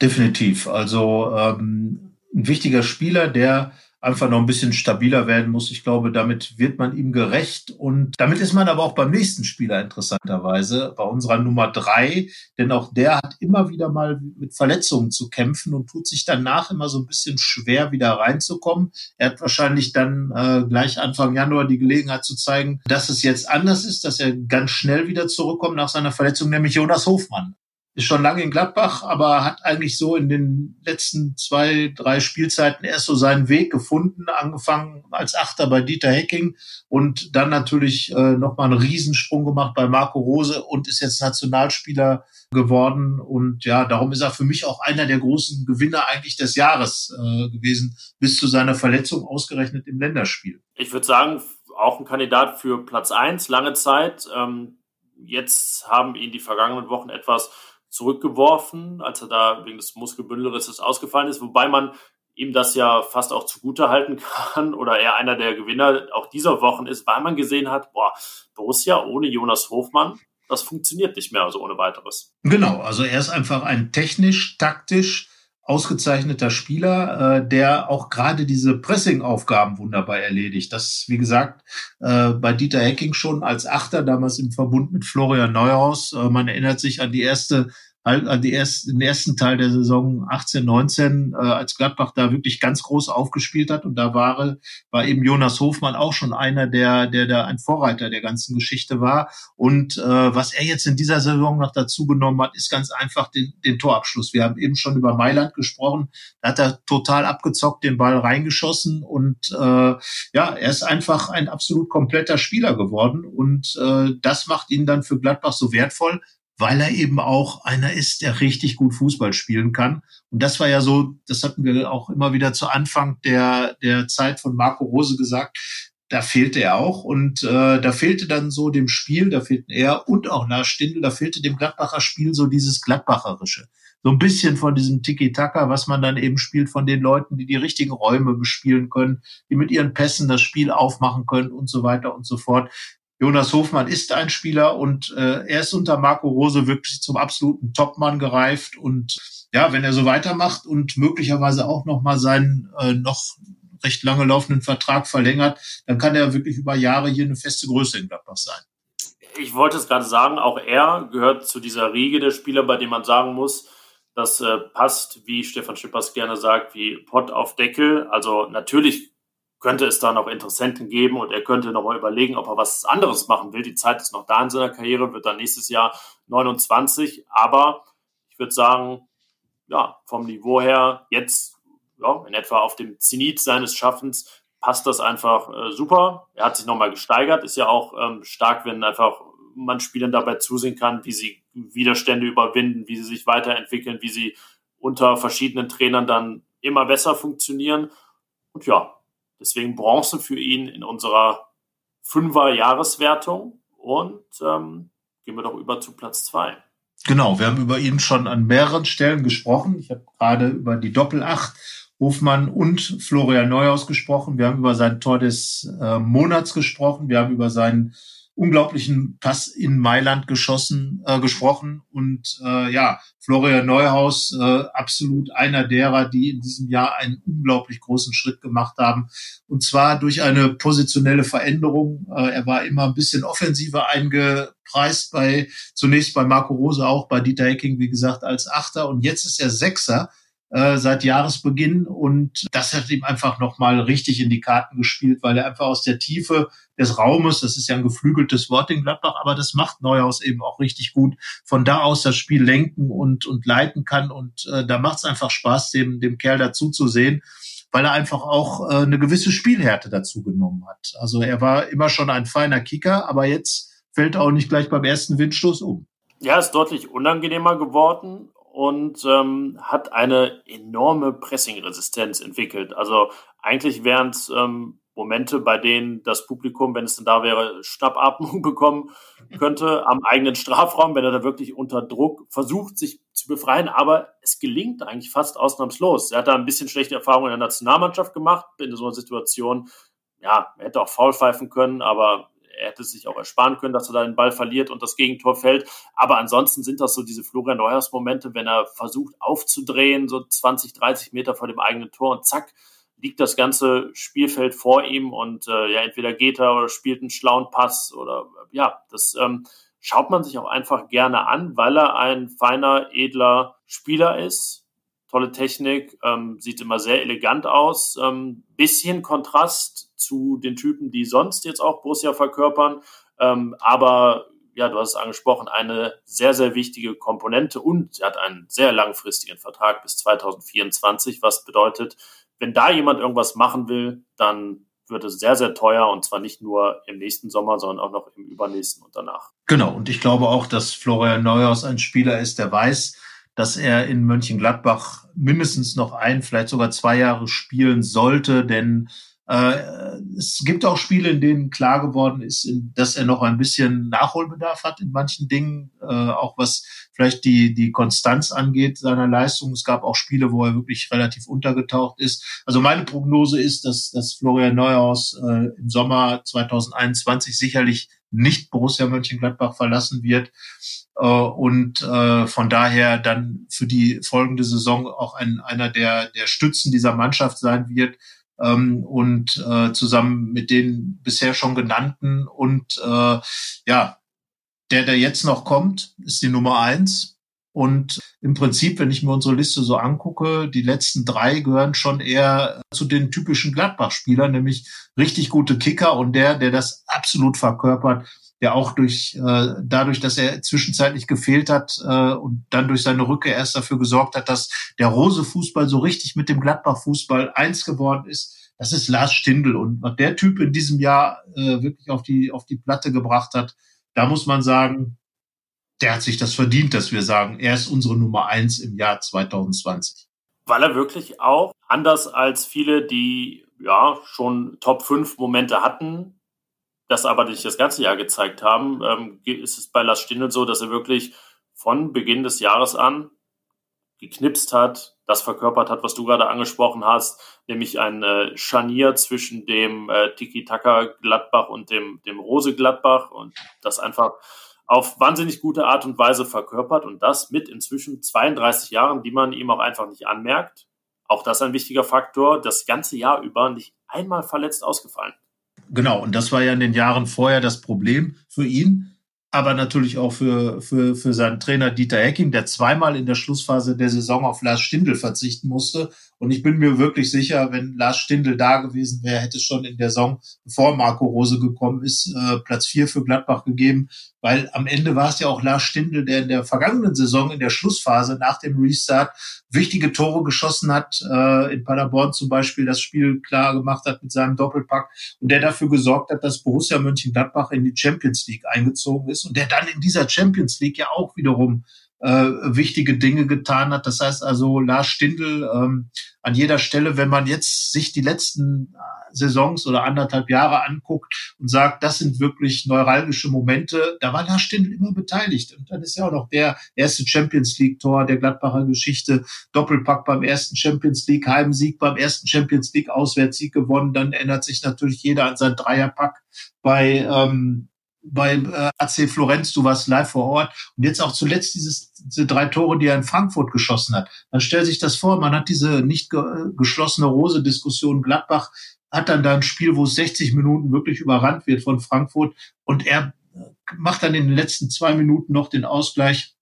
Definitiv. Also ähm, ein wichtiger Spieler, der einfach noch ein bisschen stabiler werden muss. Ich glaube, damit wird man ihm gerecht. Und damit ist man aber auch beim nächsten Spieler interessanterweise, bei unserer Nummer drei. Denn auch der hat immer wieder mal mit Verletzungen zu kämpfen und tut sich danach immer so ein bisschen schwer, wieder reinzukommen. Er hat wahrscheinlich dann äh, gleich Anfang Januar die Gelegenheit zu zeigen, dass es jetzt anders ist, dass er ganz schnell wieder zurückkommt nach seiner Verletzung, nämlich Jonas Hofmann ist schon lange in Gladbach, aber hat eigentlich so in den letzten zwei, drei Spielzeiten erst so seinen Weg gefunden, angefangen als Achter bei Dieter Hecking und dann natürlich äh, nochmal einen Riesensprung gemacht bei Marco Rose und ist jetzt Nationalspieler geworden. Und ja, darum ist er für mich auch einer der großen Gewinner eigentlich des Jahres äh, gewesen, bis zu seiner Verletzung ausgerechnet im Länderspiel. Ich würde sagen, auch ein Kandidat für Platz eins lange Zeit. Ähm, jetzt haben ihn die vergangenen Wochen etwas zurückgeworfen, als er da wegen des Muskelbündelrisses ausgefallen ist, wobei man ihm das ja fast auch zugute halten kann oder er einer der Gewinner auch dieser Wochen ist, weil man gesehen hat, boah, Borussia ohne Jonas Hofmann, das funktioniert nicht mehr, also ohne weiteres. Genau, also er ist einfach ein technisch, taktisch ausgezeichneter Spieler, äh, der auch gerade diese Pressing-Aufgaben wunderbar erledigt. Das, wie gesagt, äh, bei Dieter Hecking schon als Achter, damals im Verbund mit Florian Neuhaus. Äh, man erinnert sich an die erste an die erst, den ersten Teil der Saison 18, 19, äh, als Gladbach da wirklich ganz groß aufgespielt hat. Und da war, war eben Jonas Hofmann auch schon einer, der, der da ein Vorreiter der ganzen Geschichte war. Und äh, was er jetzt in dieser Saison noch dazu genommen hat, ist ganz einfach den, den Torabschluss. Wir haben eben schon über Mailand gesprochen. Da hat er total abgezockt, den Ball reingeschossen. Und äh, ja, er ist einfach ein absolut kompletter Spieler geworden. Und äh, das macht ihn dann für Gladbach so wertvoll, weil er eben auch einer ist, der richtig gut Fußball spielen kann. Und das war ja so, das hatten wir auch immer wieder zu Anfang der, der Zeit von Marco Rose gesagt, da fehlte er auch. Und äh, da fehlte dann so dem Spiel, da fehlten er und auch Lars Stindl, da fehlte dem Gladbacher Spiel so dieses Gladbacherische. So ein bisschen von diesem Tiki-Taka, was man dann eben spielt von den Leuten, die die richtigen Räume bespielen können, die mit ihren Pässen das Spiel aufmachen können und so weiter und so fort Jonas Hofmann ist ein Spieler und äh, er ist unter Marco Rose wirklich zum absoluten Topmann gereift. Und ja, wenn er so weitermacht und möglicherweise auch noch mal seinen äh, noch recht lange laufenden Vertrag verlängert, dann kann er wirklich über Jahre hier eine feste Größe in Gladbach sein. Ich wollte es gerade sagen, auch er gehört zu dieser Riege der Spieler, bei dem man sagen muss, das äh, passt, wie Stefan Schippers gerne sagt, wie Pott auf Deckel. Also natürlich könnte es da noch Interessenten geben und er könnte noch mal überlegen, ob er was anderes machen will. Die Zeit ist noch da in seiner Karriere, wird dann nächstes Jahr 29. Aber ich würde sagen, ja, vom Niveau her jetzt ja, in etwa auf dem Zenit seines Schaffens passt das einfach äh, super. Er hat sich nochmal gesteigert, ist ja auch ähm, stark, wenn einfach man Spielern dabei zusehen kann, wie sie Widerstände überwinden, wie sie sich weiterentwickeln, wie sie unter verschiedenen Trainern dann immer besser funktionieren. Und ja, deswegen Bronze für ihn in unserer Fünfer-Jahreswertung. Und ähm, gehen wir doch über zu Platz zwei. Genau, wir haben über ihn schon an mehreren Stellen gesprochen. Ich habe gerade über die Doppelacht Hofmann und Florian Neuhaus gesprochen. Wir haben über sein Tor des äh, Monats gesprochen. Wir haben über seinen unglaublichen Pass in Mailand geschossen, äh, gesprochen. Und äh, ja, Florian Neuhaus, äh, absolut einer derer, die in diesem Jahr einen unglaublich großen Schritt gemacht haben. Und zwar durch eine positionelle Veränderung. Äh, er war immer ein bisschen offensiver eingepreist bei, zunächst bei Marco Rose, auch bei Dieter Hecking, wie gesagt, als Achter. Und jetzt ist er Sechser äh, seit Jahresbeginn und das hat ihm einfach nochmal richtig in die Karten gespielt, weil er einfach aus der Tiefe des Raumes, das ist ja ein geflügeltes Wort in Gladbach, aber das macht Neuhaus eben auch richtig gut, von da aus das Spiel lenken und, und leiten kann und äh, da macht es einfach Spaß, dem, dem Kerl dazu zu sehen weil er einfach auch äh, eine gewisse Spielhärte dazu genommen hat. Also er war immer schon ein feiner Kicker, aber jetzt fällt auch nicht gleich beim ersten Windstoß um. Ja, ist deutlich unangenehmer geworden und ähm, hat eine enorme Pressing-Resistenz entwickelt. Also eigentlich wären es ähm, Momente, bei denen das Publikum, wenn es denn da wäre, Schnappatmung bekommen könnte am eigenen Strafraum, wenn er da wirklich unter Druck versucht, sich zu befreien. Aber es gelingt eigentlich fast ausnahmslos. Er hat da ein bisschen schlechte Erfahrungen in der Nationalmannschaft gemacht, in so einer Situation. Ja, er hätte auch faul pfeifen können, aber er hätte sich auch ersparen können, dass er da den Ball verliert und das Gegentor fällt. Aber ansonsten sind das so diese Florian Neuhaus Momente, wenn er versucht aufzudrehen, so 20, 30 Meter vor dem eigenen Tor und zack, liegt das ganze Spielfeld vor ihm und äh, ja, entweder geht er oder spielt einen schlauen Pass oder ja, das ähm, schaut man sich auch einfach gerne an, weil er ein feiner, edler Spieler ist. Tolle Technik, ähm, sieht immer sehr elegant aus. Ähm, bisschen Kontrast zu den Typen, die sonst jetzt auch Borussia verkörpern. Ähm, aber ja, du hast es angesprochen, eine sehr, sehr wichtige Komponente und er hat einen sehr langfristigen Vertrag bis 2024, was bedeutet, wenn da jemand irgendwas machen will, dann wird es sehr, sehr teuer und zwar nicht nur im nächsten Sommer, sondern auch noch im übernächsten und danach. Genau, und ich glaube auch, dass Florian Neuhaus ein Spieler ist, der weiß, dass er in Mönchengladbach mindestens noch ein, vielleicht sogar zwei Jahre spielen sollte, denn es gibt auch Spiele, in denen klar geworden ist, dass er noch ein bisschen Nachholbedarf hat in manchen Dingen, äh, auch was vielleicht die, die Konstanz angeht seiner Leistung. Es gab auch Spiele, wo er wirklich relativ untergetaucht ist. Also meine Prognose ist, dass, dass Florian Neuhaus äh, im Sommer 2021 sicherlich nicht Borussia Mönchengladbach verlassen wird äh, und äh, von daher dann für die folgende Saison auch ein, einer der, der Stützen dieser Mannschaft sein wird ähm, und äh, zusammen mit den bisher schon genannten und äh, ja, der, der jetzt noch kommt, ist die Nummer eins. Und im Prinzip, wenn ich mir unsere Liste so angucke, die letzten drei gehören schon eher zu den typischen Gladbach-Spielern, nämlich richtig gute Kicker und der, der das absolut verkörpert, der auch durch äh, dadurch, dass er zwischenzeitlich gefehlt hat äh, und dann durch seine Rückkehr erst dafür gesorgt hat, dass der Rose-Fußball so richtig mit dem Gladbach-Fußball eins geworden ist. Das ist Lars Stindl und was der Typ in diesem Jahr äh, wirklich auf die auf die Platte gebracht hat, da muss man sagen, der hat sich das verdient, dass wir sagen, er ist unsere Nummer eins im Jahr 2020. Weil er wirklich auch anders als viele, die ja schon Top 5 Momente hatten, das aber nicht das ganze Jahr gezeigt haben, ähm, ist es bei Lars Stindl so, dass er wirklich von Beginn des Jahres an geknipst hat, das verkörpert hat, was du gerade angesprochen hast, nämlich ein äh, Scharnier zwischen dem äh, Tiki-Taka Gladbach und dem, dem Rose Gladbach und das einfach auf wahnsinnig gute Art und Weise verkörpert und das mit inzwischen 32 Jahren, die man ihm auch einfach nicht anmerkt. Auch das ein wichtiger Faktor, das ganze Jahr über nicht einmal verletzt ausgefallen. Genau, und das war ja in den Jahren vorher das Problem für ihn aber natürlich auch für, für, für seinen Trainer Dieter Hecking, der zweimal in der Schlussphase der Saison auf Lars Stindl verzichten musste. Und ich bin mir wirklich sicher, wenn Lars Stindl da gewesen wäre, hätte es schon in der Saison, bevor Marco Rose gekommen ist, äh, Platz vier für Gladbach gegeben. Weil am Ende war es ja auch Lars Stindl, der in der vergangenen Saison, in der Schlussphase nach dem Restart, wichtige Tore geschossen hat, äh, in Paderborn zum Beispiel das Spiel klar gemacht hat mit seinem Doppelpack und der dafür gesorgt hat, dass Borussia Mönchengladbach in die Champions League eingezogen ist und der dann in dieser Champions League ja auch wiederum äh, wichtige Dinge getan hat. Das heißt also, Lars Stindl ähm, an jeder Stelle, wenn man jetzt sich die letzten äh, Saisons oder anderthalb Jahre anguckt und sagt, das sind wirklich neuralgische Momente, da war Lars Stindl immer beteiligt. Und dann ist ja auch noch der erste Champions League-Tor der Gladbacher Geschichte, Doppelpack beim ersten Champions League, Heimsieg beim ersten Champions League, Auswärtssieg gewonnen. Dann erinnert sich natürlich jeder an seinen Dreierpack bei ähm, bei äh, AC Florenz, du warst live vor Ort und jetzt auch zuletzt dieses, diese drei Tore, die er in Frankfurt geschossen hat. Man stellt sich das vor, man hat diese nicht ge geschlossene Rose-Diskussion. Gladbach hat dann da ein Spiel, wo es 60 Minuten wirklich überrannt wird von Frankfurt und er äh, macht dann in den letzten zwei Minuten noch den Ausgleich.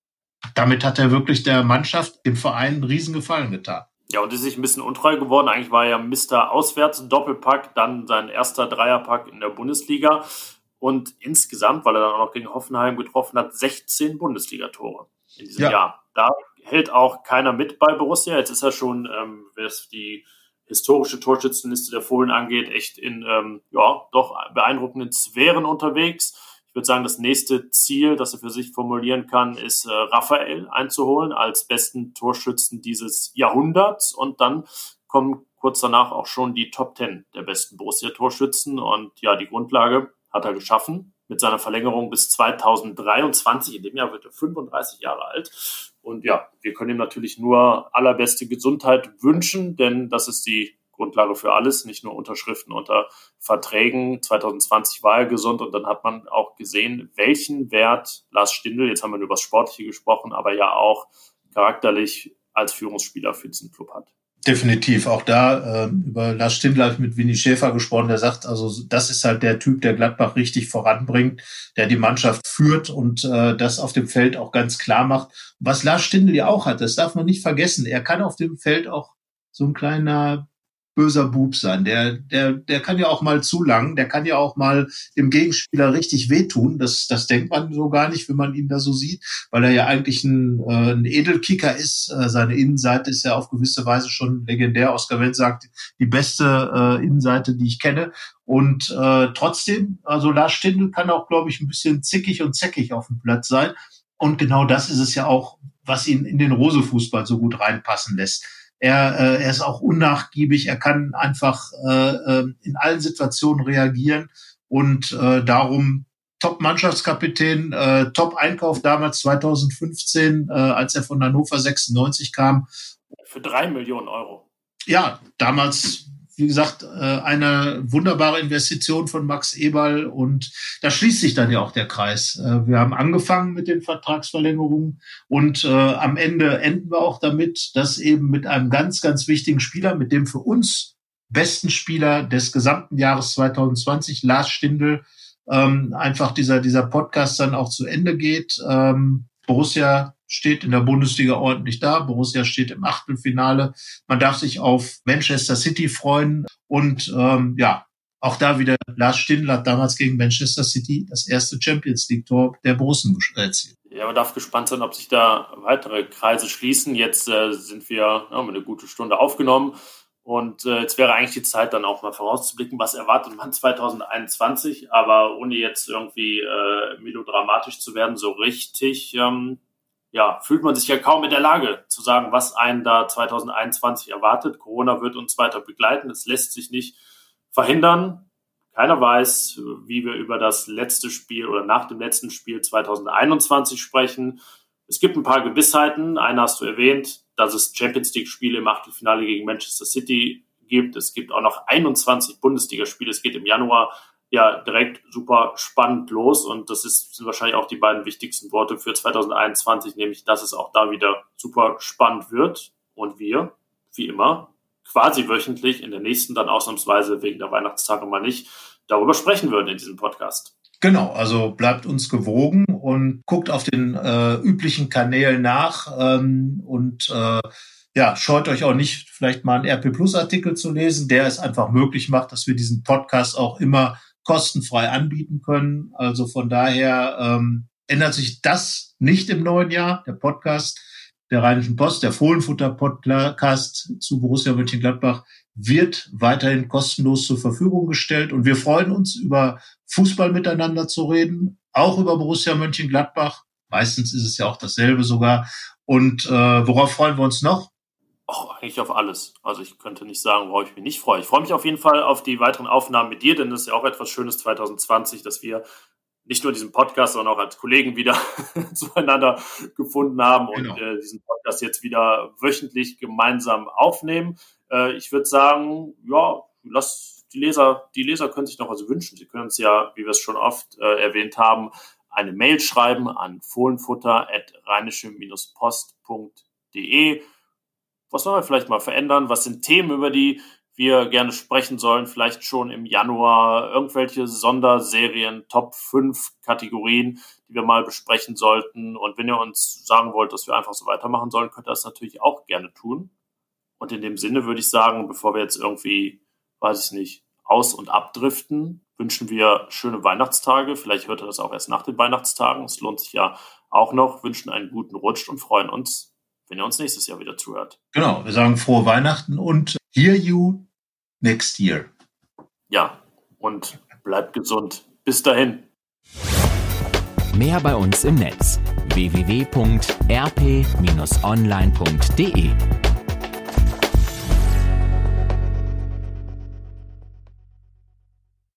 Damit hat er wirklich der Mannschaft, dem Verein einen riesen Gefallen getan. Ja, und ist sich ein bisschen untreu geworden. Eigentlich war er ja Mr. Auswärts Doppelpack, dann sein erster Dreierpack in der Bundesliga und insgesamt, weil er dann auch noch gegen Hoffenheim getroffen hat, 16 Bundesligatore in diesem ja. Jahr. Da hält auch keiner mit bei Borussia. Jetzt ist er schon, ähm, was die historische Torschützenliste der Fohlen angeht, echt in ähm, ja doch beeindruckenden Sphären unterwegs. Ich würde sagen, das nächste Ziel, das er für sich formulieren kann, ist äh, Raphael einzuholen als besten Torschützen dieses Jahrhunderts und dann kommen kurz danach auch schon die Top Ten der besten Borussia-Torschützen und ja, die Grundlage hat er geschaffen mit seiner Verlängerung bis 2023. In dem Jahr wird er 35 Jahre alt. Und ja, wir können ihm natürlich nur allerbeste Gesundheit wünschen, denn das ist die Grundlage für alles, nicht nur Unterschriften unter Verträgen. 2020 war er gesund und dann hat man auch gesehen, welchen Wert Lars Stindl, jetzt haben wir nur über das Sportliche gesprochen, aber ja auch charakterlich als Führungsspieler für diesen Club hat. Definitiv. Auch da äh, über Lars Stindl habe ich mit Winnie Schäfer gesprochen, der sagt, also das ist halt der Typ, der Gladbach richtig voranbringt, der die Mannschaft führt und äh, das auf dem Feld auch ganz klar macht. Was Lars Stindl ja auch hat, das darf man nicht vergessen. Er kann auf dem Feld auch so ein kleiner böser Bub sein. Der, der, der kann ja auch mal zu lang, der kann ja auch mal dem Gegenspieler richtig wehtun. Das, das denkt man so gar nicht, wenn man ihn da so sieht, weil er ja eigentlich ein, äh, ein Edelkicker ist. Äh, seine Innenseite ist ja auf gewisse Weise schon legendär. Oscar Wendt sagt, die beste äh, Innenseite, die ich kenne. Und äh, trotzdem, also Lars Stindl kann auch, glaube ich, ein bisschen zickig und zäckig auf dem Platz sein. Und genau das ist es ja auch, was ihn in den Rose-Fußball so gut reinpassen lässt. Er, äh, er ist auch unnachgiebig, er kann einfach äh, äh, in allen Situationen reagieren und äh, darum Top-Mannschaftskapitän, äh, Top-Einkauf damals 2015, äh, als er von Hannover 96 kam. Für drei Millionen Euro. Ja, damals wie gesagt, äh, eine wunderbare Investition von Max Eberl und da schließt sich dann ja auch der Kreis. Äh, wir haben angefangen mit den Vertragsverlängerungen und äh, am Ende enden wir auch damit, dass eben mit einem ganz, ganz wichtigen Spieler, mit dem für uns besten Spieler des gesamten Jahres 2020, Lars Stindl, ähm, einfach dieser, dieser Podcast dann auch zu Ende geht. Ähm, Borussia steht in der Bundesliga ordentlich da. Borussia steht im Achtelfinale. Man darf sich auf Manchester City freuen. Und ähm, ja, auch da wieder Lars Stindl damals gegen Manchester City das erste Champions League-Tor der Borussen erzielt. Ja, man darf gespannt sein, ob sich da weitere Kreise schließen. Jetzt äh, sind wir ja, eine gute Stunde aufgenommen. Und äh, jetzt wäre eigentlich die Zeit, dann auch mal vorauszublicken, was erwartet man 2021, aber ohne jetzt irgendwie äh, melodramatisch zu werden, so richtig ähm, ja, fühlt man sich ja kaum in der Lage zu sagen, was einen da 2021 erwartet. Corona wird uns weiter begleiten. Es lässt sich nicht verhindern. Keiner weiß, wie wir über das letzte Spiel oder nach dem letzten Spiel 2021 sprechen. Es gibt ein paar Gewissheiten. Eine hast du erwähnt. dass es Champions League-Spiele im Achtelfinale gegen Manchester City gibt. Es gibt auch noch 21 Bundesligaspiele. Es geht im Januar ja direkt super spannend los und das ist, sind wahrscheinlich auch die beiden wichtigsten Worte für 2021, nämlich dass es auch da wieder super spannend wird und wir, wie immer, quasi wöchentlich, in der nächsten dann ausnahmsweise wegen der Weihnachtstage mal nicht, darüber sprechen würden in diesem Podcast. Genau, also bleibt uns gewogen und guckt auf den äh, üblichen Kanälen nach ähm, und äh, ja, scheut euch auch nicht, vielleicht mal einen RP Plus Artikel zu lesen, der es einfach möglich macht, dass wir diesen Podcast auch immer kostenfrei anbieten können. Also von daher ähm, ändert sich das nicht im neuen Jahr. Der Podcast der Rheinischen Post, der Fohlenfutter-Podcast zu Borussia Mönchengladbach wird weiterhin kostenlos zur Verfügung gestellt und wir freuen uns über Fußball miteinander zu reden, auch über Borussia Mönchengladbach. Meistens ist es ja auch dasselbe sogar. Und äh, worauf freuen wir uns noch? Oh, eigentlich auf alles. Also ich könnte nicht sagen, worauf ich mich nicht freue. Ich freue mich auf jeden Fall auf die weiteren Aufnahmen mit dir, denn das ist ja auch etwas Schönes 2020, dass wir nicht nur diesen Podcast, sondern auch als Kollegen wieder zueinander gefunden haben und genau. äh, diesen Podcast jetzt wieder wöchentlich gemeinsam aufnehmen. Äh, ich würde sagen, ja, lass die Leser, die Leser können sich noch was wünschen. Sie können uns ja, wie wir es schon oft äh, erwähnt haben, eine Mail schreiben an fohlenfutter.rheinische-post.de. Was sollen wir vielleicht mal verändern? Was sind Themen, über die wir gerne sprechen sollen, vielleicht schon im Januar irgendwelche Sonderserien, Top 5 Kategorien, die wir mal besprechen sollten. Und wenn ihr uns sagen wollt, dass wir einfach so weitermachen sollen, könnt ihr das natürlich auch gerne tun. Und in dem Sinne würde ich sagen, bevor wir jetzt irgendwie, weiß ich nicht, aus- und abdriften, wünschen wir schöne Weihnachtstage. Vielleicht hört ihr das auch erst nach den Weihnachtstagen. Es lohnt sich ja auch noch. Wünschen einen guten Rutsch und freuen uns, wenn ihr uns nächstes Jahr wieder zuhört. Genau, wir sagen frohe Weihnachten und hear you next year. Ja, und bleibt gesund. Bis dahin. Mehr bei uns im Netz www.rp-online.de